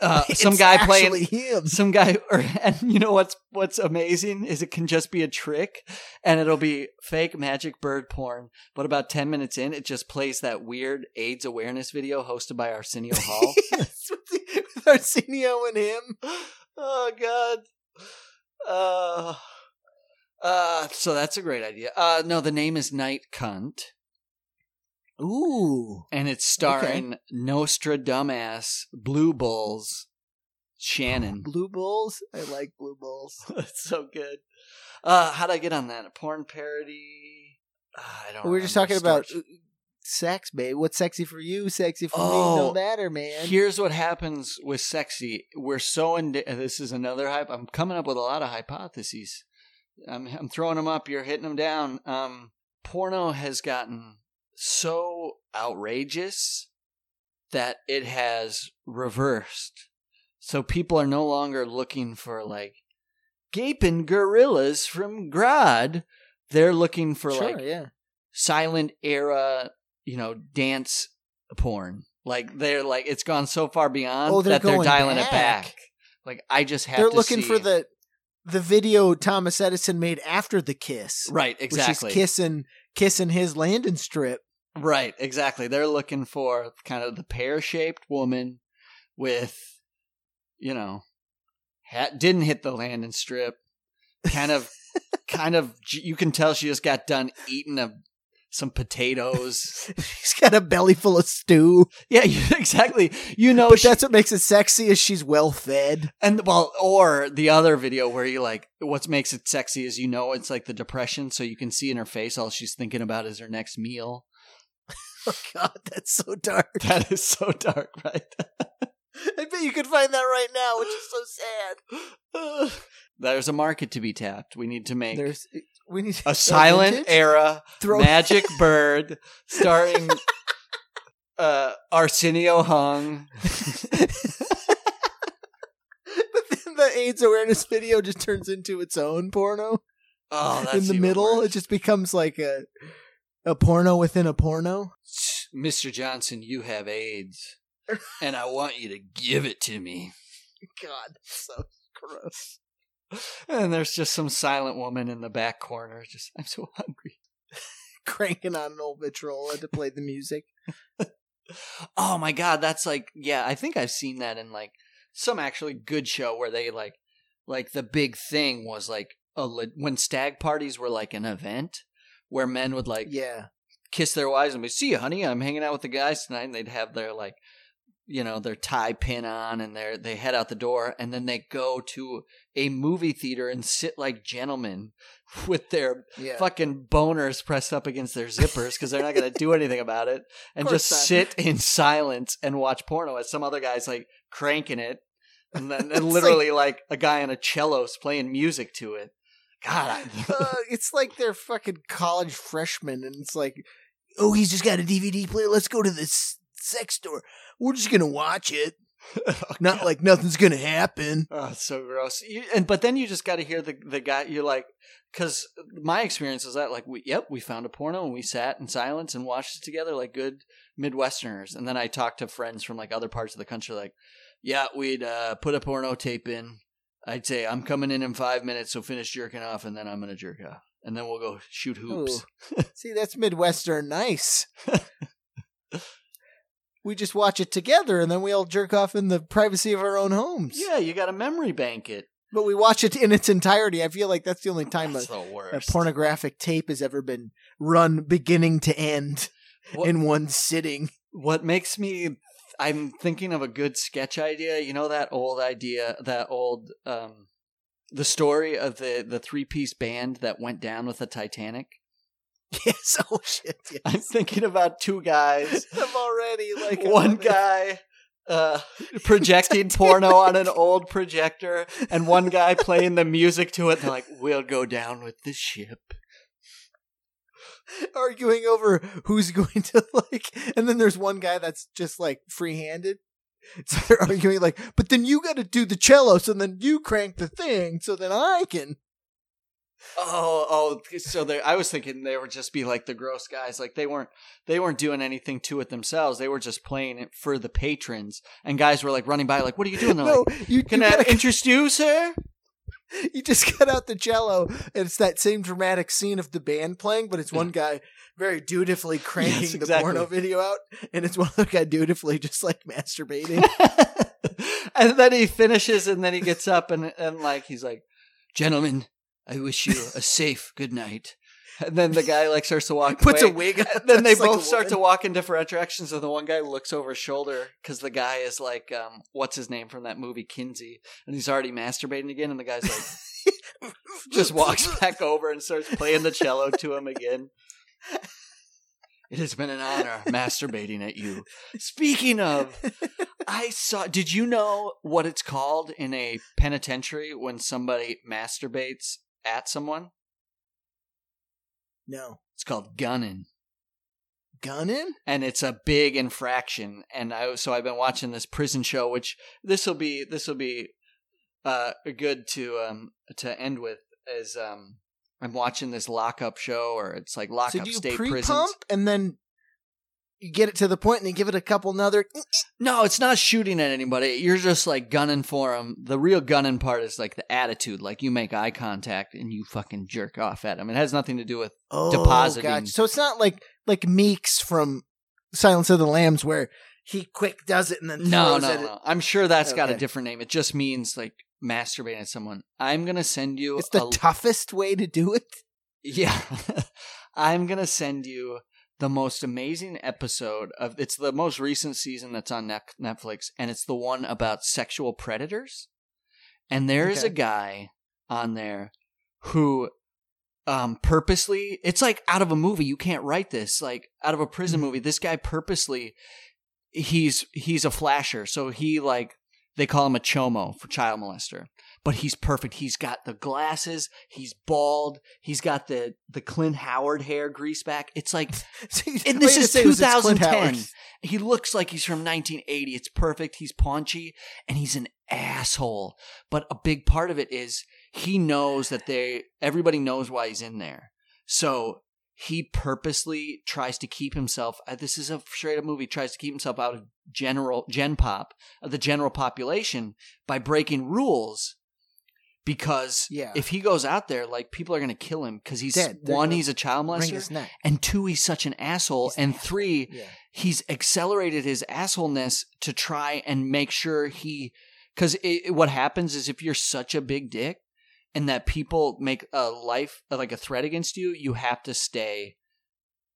Uh, some guy playing him. some guy or and you know what's what's amazing is it can just be a trick and it'll be fake magic bird porn but about 10 minutes in it just plays that weird AIDS awareness video hosted by Arsenio Hall. yes, with, the, Arsenio and him. oh god. Uh uh so that's a great idea. Uh no, the name is Night Cunt Ooh, and it's starring Nostra Dumbass, Blue Bulls, Shannon. Blue Bulls. I like Blue Bulls. That's so good. Uh, how'd I get on that? A porn parody? Ah, I don't. We're just talking about Storage- uh, sex, babe. What's sexy for you? Sexy for me? Oh, No matter, man. Here's what happens with sexy. We're so in. This is another hype. I'm coming up with a lot of hypotheses. I'm I'm throwing them up. You're hitting them down. Um, porno has gotten so outrageous that it has reversed. So people are no longer looking for like gaping gorillas from Grod. They're looking for sure, like yeah. silent era, you know, dance porn. Like they're like it's gone so far beyond Oh, they're that they're dialing it back. back. Like I just have They're looking see- for the the video Thomas Edison made after the kiss. right exactly Which is kissing kissing his landing strip. right exactly. They're looking for kind of the pear shaped woman with, you know, hat didn't hit the landing strip. Kind of, kind of. You can tell she just got done eating a some potatoes. She's got a belly full of stew. yeah, exactly. You know, But she- that's what makes it sexy is she's well fed. And well, or the other video where you like, what makes it sexy is you know it's like the depression, so you can see in her face all she's thinking about is her next meal. Oh god, that's so dark. That is so dark, right? I bet you could find that right now, which is so sad. There's a market to be tapped. We need to make There's we need a silent vintage? era Throw- magic bird starring uh, Arsenio Hung. but then the AIDS awareness video just turns into its own porno. Oh, that's in the middle, worse. it just becomes like a a porno within a porno. Mr. Johnson, you have AIDS, and I want you to give it to me. God, so gross. And there's just some silent woman in the back corner. Just, I'm so hungry. Cranking on an old Victrola to play the music. Oh my god, that's like, yeah, I think I've seen that in like some actually good show where they like, like the big thing was like a when stag parties were like an event where men would like Yeah, kiss their wives and be, see you, honey, I'm hanging out with the guys tonight. And they'd have their like, you know, their tie pin on and they they head out the door and then they go to a movie theater and sit like gentlemen with their yeah. fucking boners pressed up against their zippers because they're not going to do anything about it and just not. sit in silence and watch porno as some other guy's like cranking it and then and literally like, a guy on a cello's playing music to it. God, I, uh, it's like they're fucking college freshmen, and it's like, oh, he's just got a DVD player. Let's go to this sex store. We're just gonna watch it. Not like nothing's gonna happen. Oh, it's so gross. You, and but then you just got to hear the the guy. You're like, because my experience is that like, we yep, we found a porno and we sat in silence and watched it together like good Midwesterners. And then I talked to friends from like other parts of the country, like, yeah, we'd uh, put a porno tape in. I'd say I'm coming in in five minutes, so finish jerking off, and then I'm gonna jerk off. and then we'll go shoot hoops. See, that's Midwestern nice. we just watch it together and then we all jerk off in the privacy of our own homes. Yeah, you got to memory bank it. But we watch it in its entirety. I feel like that's the only time a, That's a pornographic tape has ever been run beginning to end What- in one sitting. What makes me I'm thinking of a good sketch idea. You know that old idea, that old um the story of the the three-piece band that went down with the Titanic? Yes, oh shit. Yes. I'm thinking about two guys, I'm already like one guy uh projecting porno on an old projector and one guy playing the music to it. They're like, "We'll go down with the ship." arguing over who's going to like and then there's one guy that's just like free-handed so they're arguing like but then you got to do the cello so then you crank the thing so then i can Oh, oh, so they I was thinking they would just be like the gross guys, like they weren't they weren't doing anything to it themselves. They were just playing it for the patrons. And guys were like running by, like, "What are you doing?" They're no like, you, "Can you, I gotta, interest you, sir?" you just cut out the cello and it's that same dramatic scene of the band playing but it's one guy very dutifully cranking Yes, the porno video out and it's one other guy dutifully just like masturbating and then he finishes, and then he gets up, and and like he's like, "Gentlemen, I wish you a safe good night." And then the guy like starts to walk puts away. a wig on then they dressed like both start to walk in different directions, and the one guy looks over his shoulder because the guy is like, um, "What's his name from that movie, Kinsey?" And he's already masturbating again, and the guy's like, just walks back over and starts playing the cello to him again. It has been an honor masturbating at you. Speaking of, I saw. Did you know what it's called in a penitentiary when somebody masturbates at someone? no It's called gunning. gunning and it's a big infraction and i so i've been watching this prison show which this will be this will be uh good to um to end with is um i'm watching this lockup show or it's like so lockup do you state pre-pump prisons and then you get it to the point and you give it a couple another no it's not shooting at anybody you're just like gunning for them the real gunning part is like the attitude like you make eye contact and you fucking jerk off at them it has nothing to do with oh, depositing. gotcha. So it's not like like Meeks from Silence of the Lambs where he quick does it and then No, throws no, it. no. I'm sure that's got a different name. It just means like masturbating at someone. I'm gonna send you. It's the a, toughest way to do it. yeah. I'm gonna send you the most amazing episode of. It's the most recent season that's on Netflix, and it's the one about sexual predators. And there is Okay. a guy on there who um purposely it's like out of a movie you can't write this like out of a prison Mhm. movie this guy purposely he's he's a flasher so he like they call him a chomo for child molester but he's perfect. He's got the glasses. He's bald. He's got the the clint howard hair grease back. It's like and this is 2010 he looks like he's from 1980 it's perfect. He's paunchy and he's an asshole. But a big part of it is he knows that they everybody knows why he's in there. So he purposely tries to keep himself uh, this is a straight up movie tries to keep himself out of general gen pop of the general population by breaking rules because Yeah. if he goes out there like people are going to kill him because he's Dead. One he's a child molester and two he's such an asshole He's an and asshole. three Yeah. he's accelerated his assholeness to try and make sure he because what happens is if you're such a big dick and that people make a life like a threat against you you have to stay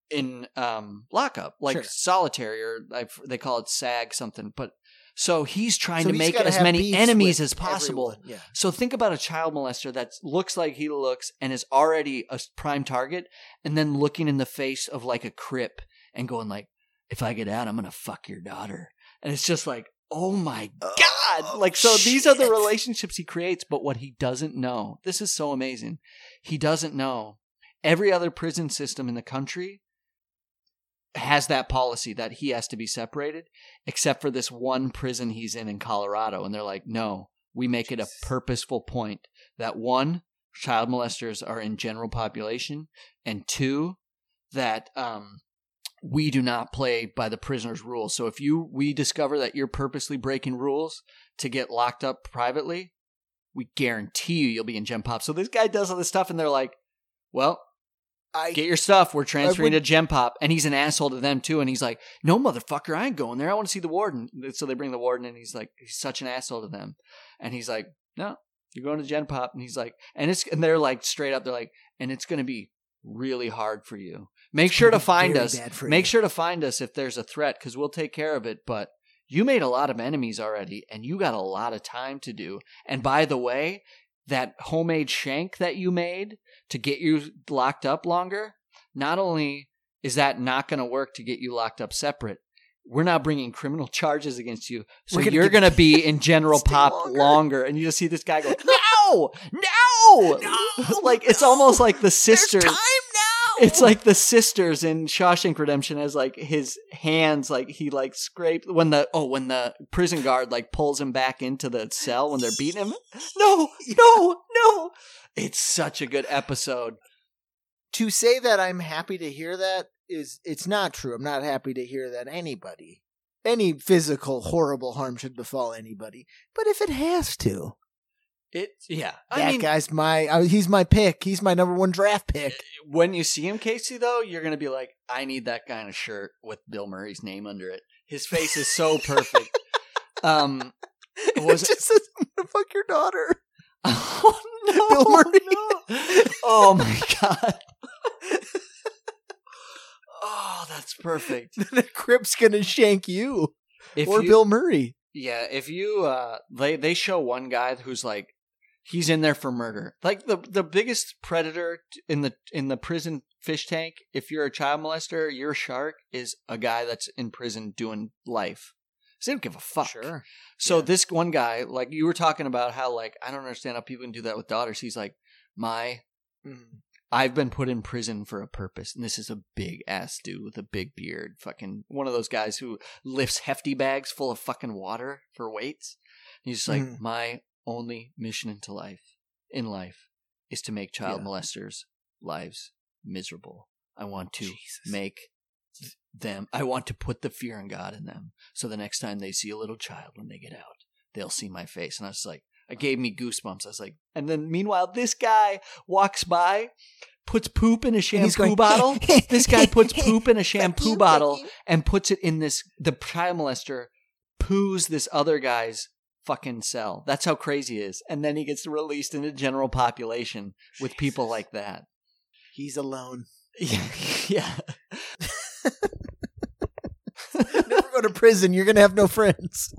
in um lockup like Sure. solitary or I, they call it sag something but so he's trying So to he's make as many enemies as possible. Yeah. so think about a child molester that looks like he looks and is already a prime target, and then looking in the face of like a crip and going like, "If I get out, I'm gonna fuck your daughter," and it's just like, "Oh my god!" Oh, like so, these are the relationships he creates. But what he doesn't know, this is so amazing. He doesn't know every other prison system in the country has that policy that he has to be separated, except for this one prison he's in in Colorado, and they're like, no, we make it a purposeful point that one, child molesters are in general population, and two, that um, we do not play by the prisoner's rules. So if you we discover that you're purposely breaking rules to get locked up privately, we guarantee you you'll be in Gen Pop. So this guy does all this stuff, and they're like, well, I get your stuff. We're transferring would- to Gen Pop. And he's an asshole to them too. And he's like, no, motherfucker, I ain't going there. I want to see the warden. So they bring the warden and he's like, he's such an asshole to them. And he's like, no, you're going to Gen Pop. And he's like, and it's, and they're like straight up, they're like, and it's going to be really hard for you. Make sure to find us. Make you. sure to find us if there's a threat because we'll take care of it. But you made a lot of enemies already and you got a lot of time to do. And by the way, that homemade shank that you made to get you locked up longer, not only is that not going to work to get you locked up separate, we're not bringing criminal charges against you. So gonna you're going to be in general pop longer. longer. And you just see this guy go, no, no, No, like it's no. almost like the There's time now. It's like the sisters in Shawshank Redemption as like his hands like he like scraped when the oh when the prison guard like pulls him back into the cell when they're beating him. No, no, no. It's such a good episode. to say that I'm happy to hear that is it's not true. I'm not happy to hear that anybody any physical horrible harm should befall anybody. But if it has to, It yeah. that I mean, guy's my uh, he's my pick. He's my number one draft pick. when you see him, Casey, though, you're gonna be like, I need that kind of shirt with Bill Murray's name under it. His face is so perfect. um, Was it just says "I'm gonna fuck your daughter. oh no, Bill Murray. no. Oh my god. oh, that's perfect. the Crip's gonna shank you If or you- Bill Murray. Yeah, if you uh they they show one guy who's like he's in there for murder. Like the the biggest predator in the in the prison fish tank, if you're a child molester, you're a shark is a guy that's in prison doing life. So they don't give a fuck. So Yeah. this one guy, like you were talking about how like I don't understand how people can do that with daughters. He's like, My Mm. I've been put in prison for a purpose, and this is a big ass dude with a big beard, fucking one of those guys who lifts hefty bags full of fucking water for weights. He's just like, Mhm. my only mission into life, in life, is to make child Yeah. molesters' lives miserable. I want to Jesus. make them. I want to put the fear in God in them, so the next time they see a little child when they get out, they'll see my face. And I was like, I gave me goosebumps. I was like, and then meanwhile, this guy walks by, puts poop in a shampoo going, bottle. this guy puts poop in a shampoo bottle and puts it in this. The child molester poos this other guy's fucking cell. That's how crazy he is. And then he gets released into the general population with people like that. He's alone. Yeah, yeah. Never go to prison. You're gonna have no friends.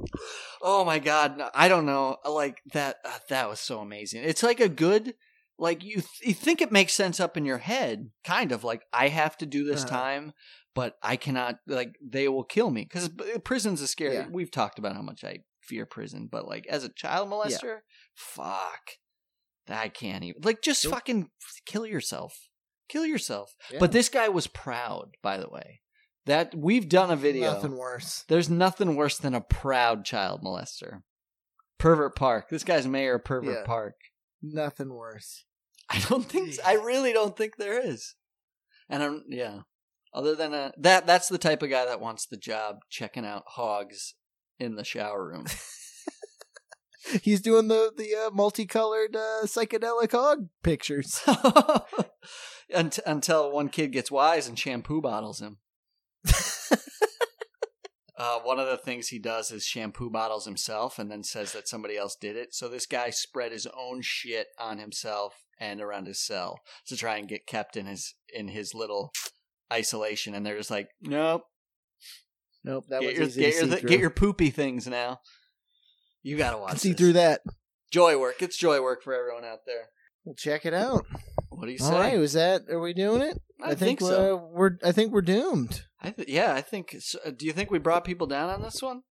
Oh my god, no, I don't know. Like that uh, that was so amazing. It's like a good like you th- you think it makes sense up in your head, kind of like I have to do this Uh-huh. time, but I cannot like they will kill me cuz prison's a scary. Yeah. We've talked about how much I fear prison, but like as a child molester, fuck. I can't even. Like just Nope. fucking kill yourself. Kill yourself. Yeah. But this guy was proud, by the way. That we've done a video. Nothing worse. There's nothing worse than a proud child molester. Pervert Park. This guy's mayor of Pervert Yeah. Park. Nothing worse. I don't think. I really don't think there is. And I'm yeah. Other than a, that, that's the type of guy that wants the job checking out hogs in the shower room. He's doing the the uh, multicolored uh, psychedelic hog pictures. Unt- Until one kid gets wise and shampoo bottles him. Uh, one of the things he does is shampoo bottles himself and then says that somebody else did it. So this guy spread his own shit on himself and around his cell to try and get kept in his in his little isolation. And they're just like, nope, Nope, that get was your easy get your, see th- through. get your poopy things now. You gotta watch. see through that. Joy work. It's joy work for everyone out there. We'll check it out. What do you say? All right, was that? Are we doing it? I, think, uh, so. we're. I think we're doomed. I th- yeah, I think. So, do you think we brought people down on this one?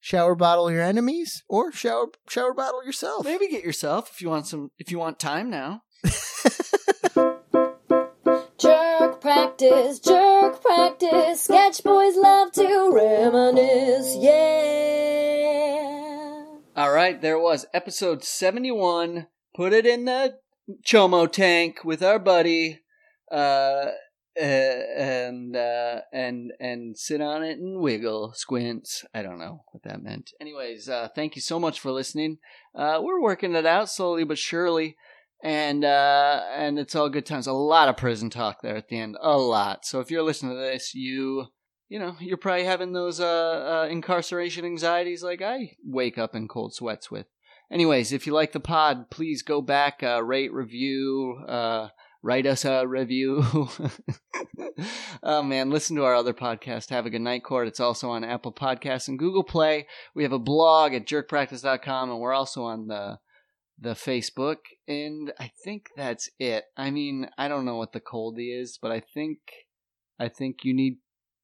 Shower bottle your enemies, or shower shower bottle yourself. Maybe get yourself if you want some. If you want time now. Practice, jerk practice. Sketch boys love to reminisce, yeah. All right, there was episode seventy-one. Put it in the chomo tank with our buddy, uh, uh, and uh, and and sit on it and wiggle, squints. I don't know what that meant. Anyways, uh, thank you so much for listening. Uh, we're working it out slowly but surely. And uh, and it's all good times. A lot of prison talk there at the end, a lot. So if you're listening to this, you you know you're probably having those uh, uh, incarceration anxieties like I wake up in cold sweats with. Anyways, if you like the pod, please go back, uh, rate, review, uh, write us a review. oh man, listen to our other podcast, Have a Good Night Court. It's also on Apple Podcasts and Google Play. We have a blog at jerkpractice.com, and we're also on the the Facebook, and I think that's it. I mean, I don't know what the coldie is, but I think I think you need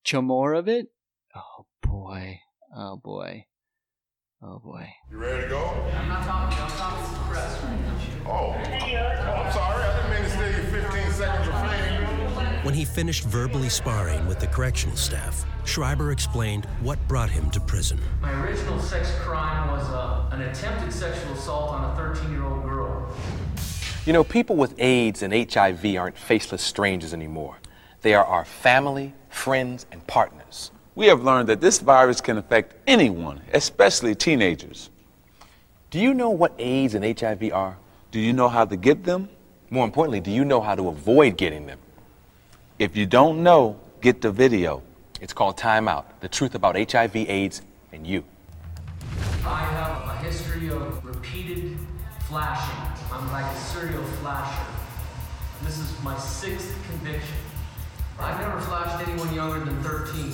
ch- more of it. Oh boy, oh boy, oh boy. You ready to go? I'm not talking. I'm talking to the press right now. Oh, I'm sorry. I didn't mean to steal you 15 seconds of fame. When he finished verbally sparring with the correctional staff, Schreiber explained what brought him to prison. My original sex crime was uh, an attempted sexual assault on a 13 year old girl. You know, people with AIDS and HIV aren't faceless strangers anymore. They are our family, friends, and partners. We have learned that this virus can affect anyone, especially teenagers. Do you know what AIDS and HIV are? Do you know how to get them? More importantly, do you know how to avoid getting them? If you don't know, get the video. It's called Time Out The Truth About HIV, AIDS, and You. I have a history of repeated flashing. I'm like a serial flasher. This is my sixth conviction. I've never flashed anyone younger than 13,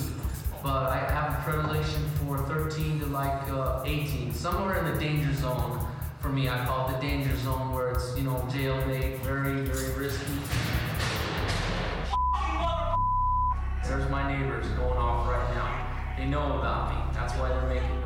but I have a predilection for 13 to like uh, 18, somewhere in the danger zone. For me, I call it the danger zone where it's, you know, jail jailbait, very, very risky. There's my neighbors going off right now. They know about me. That's why they're making.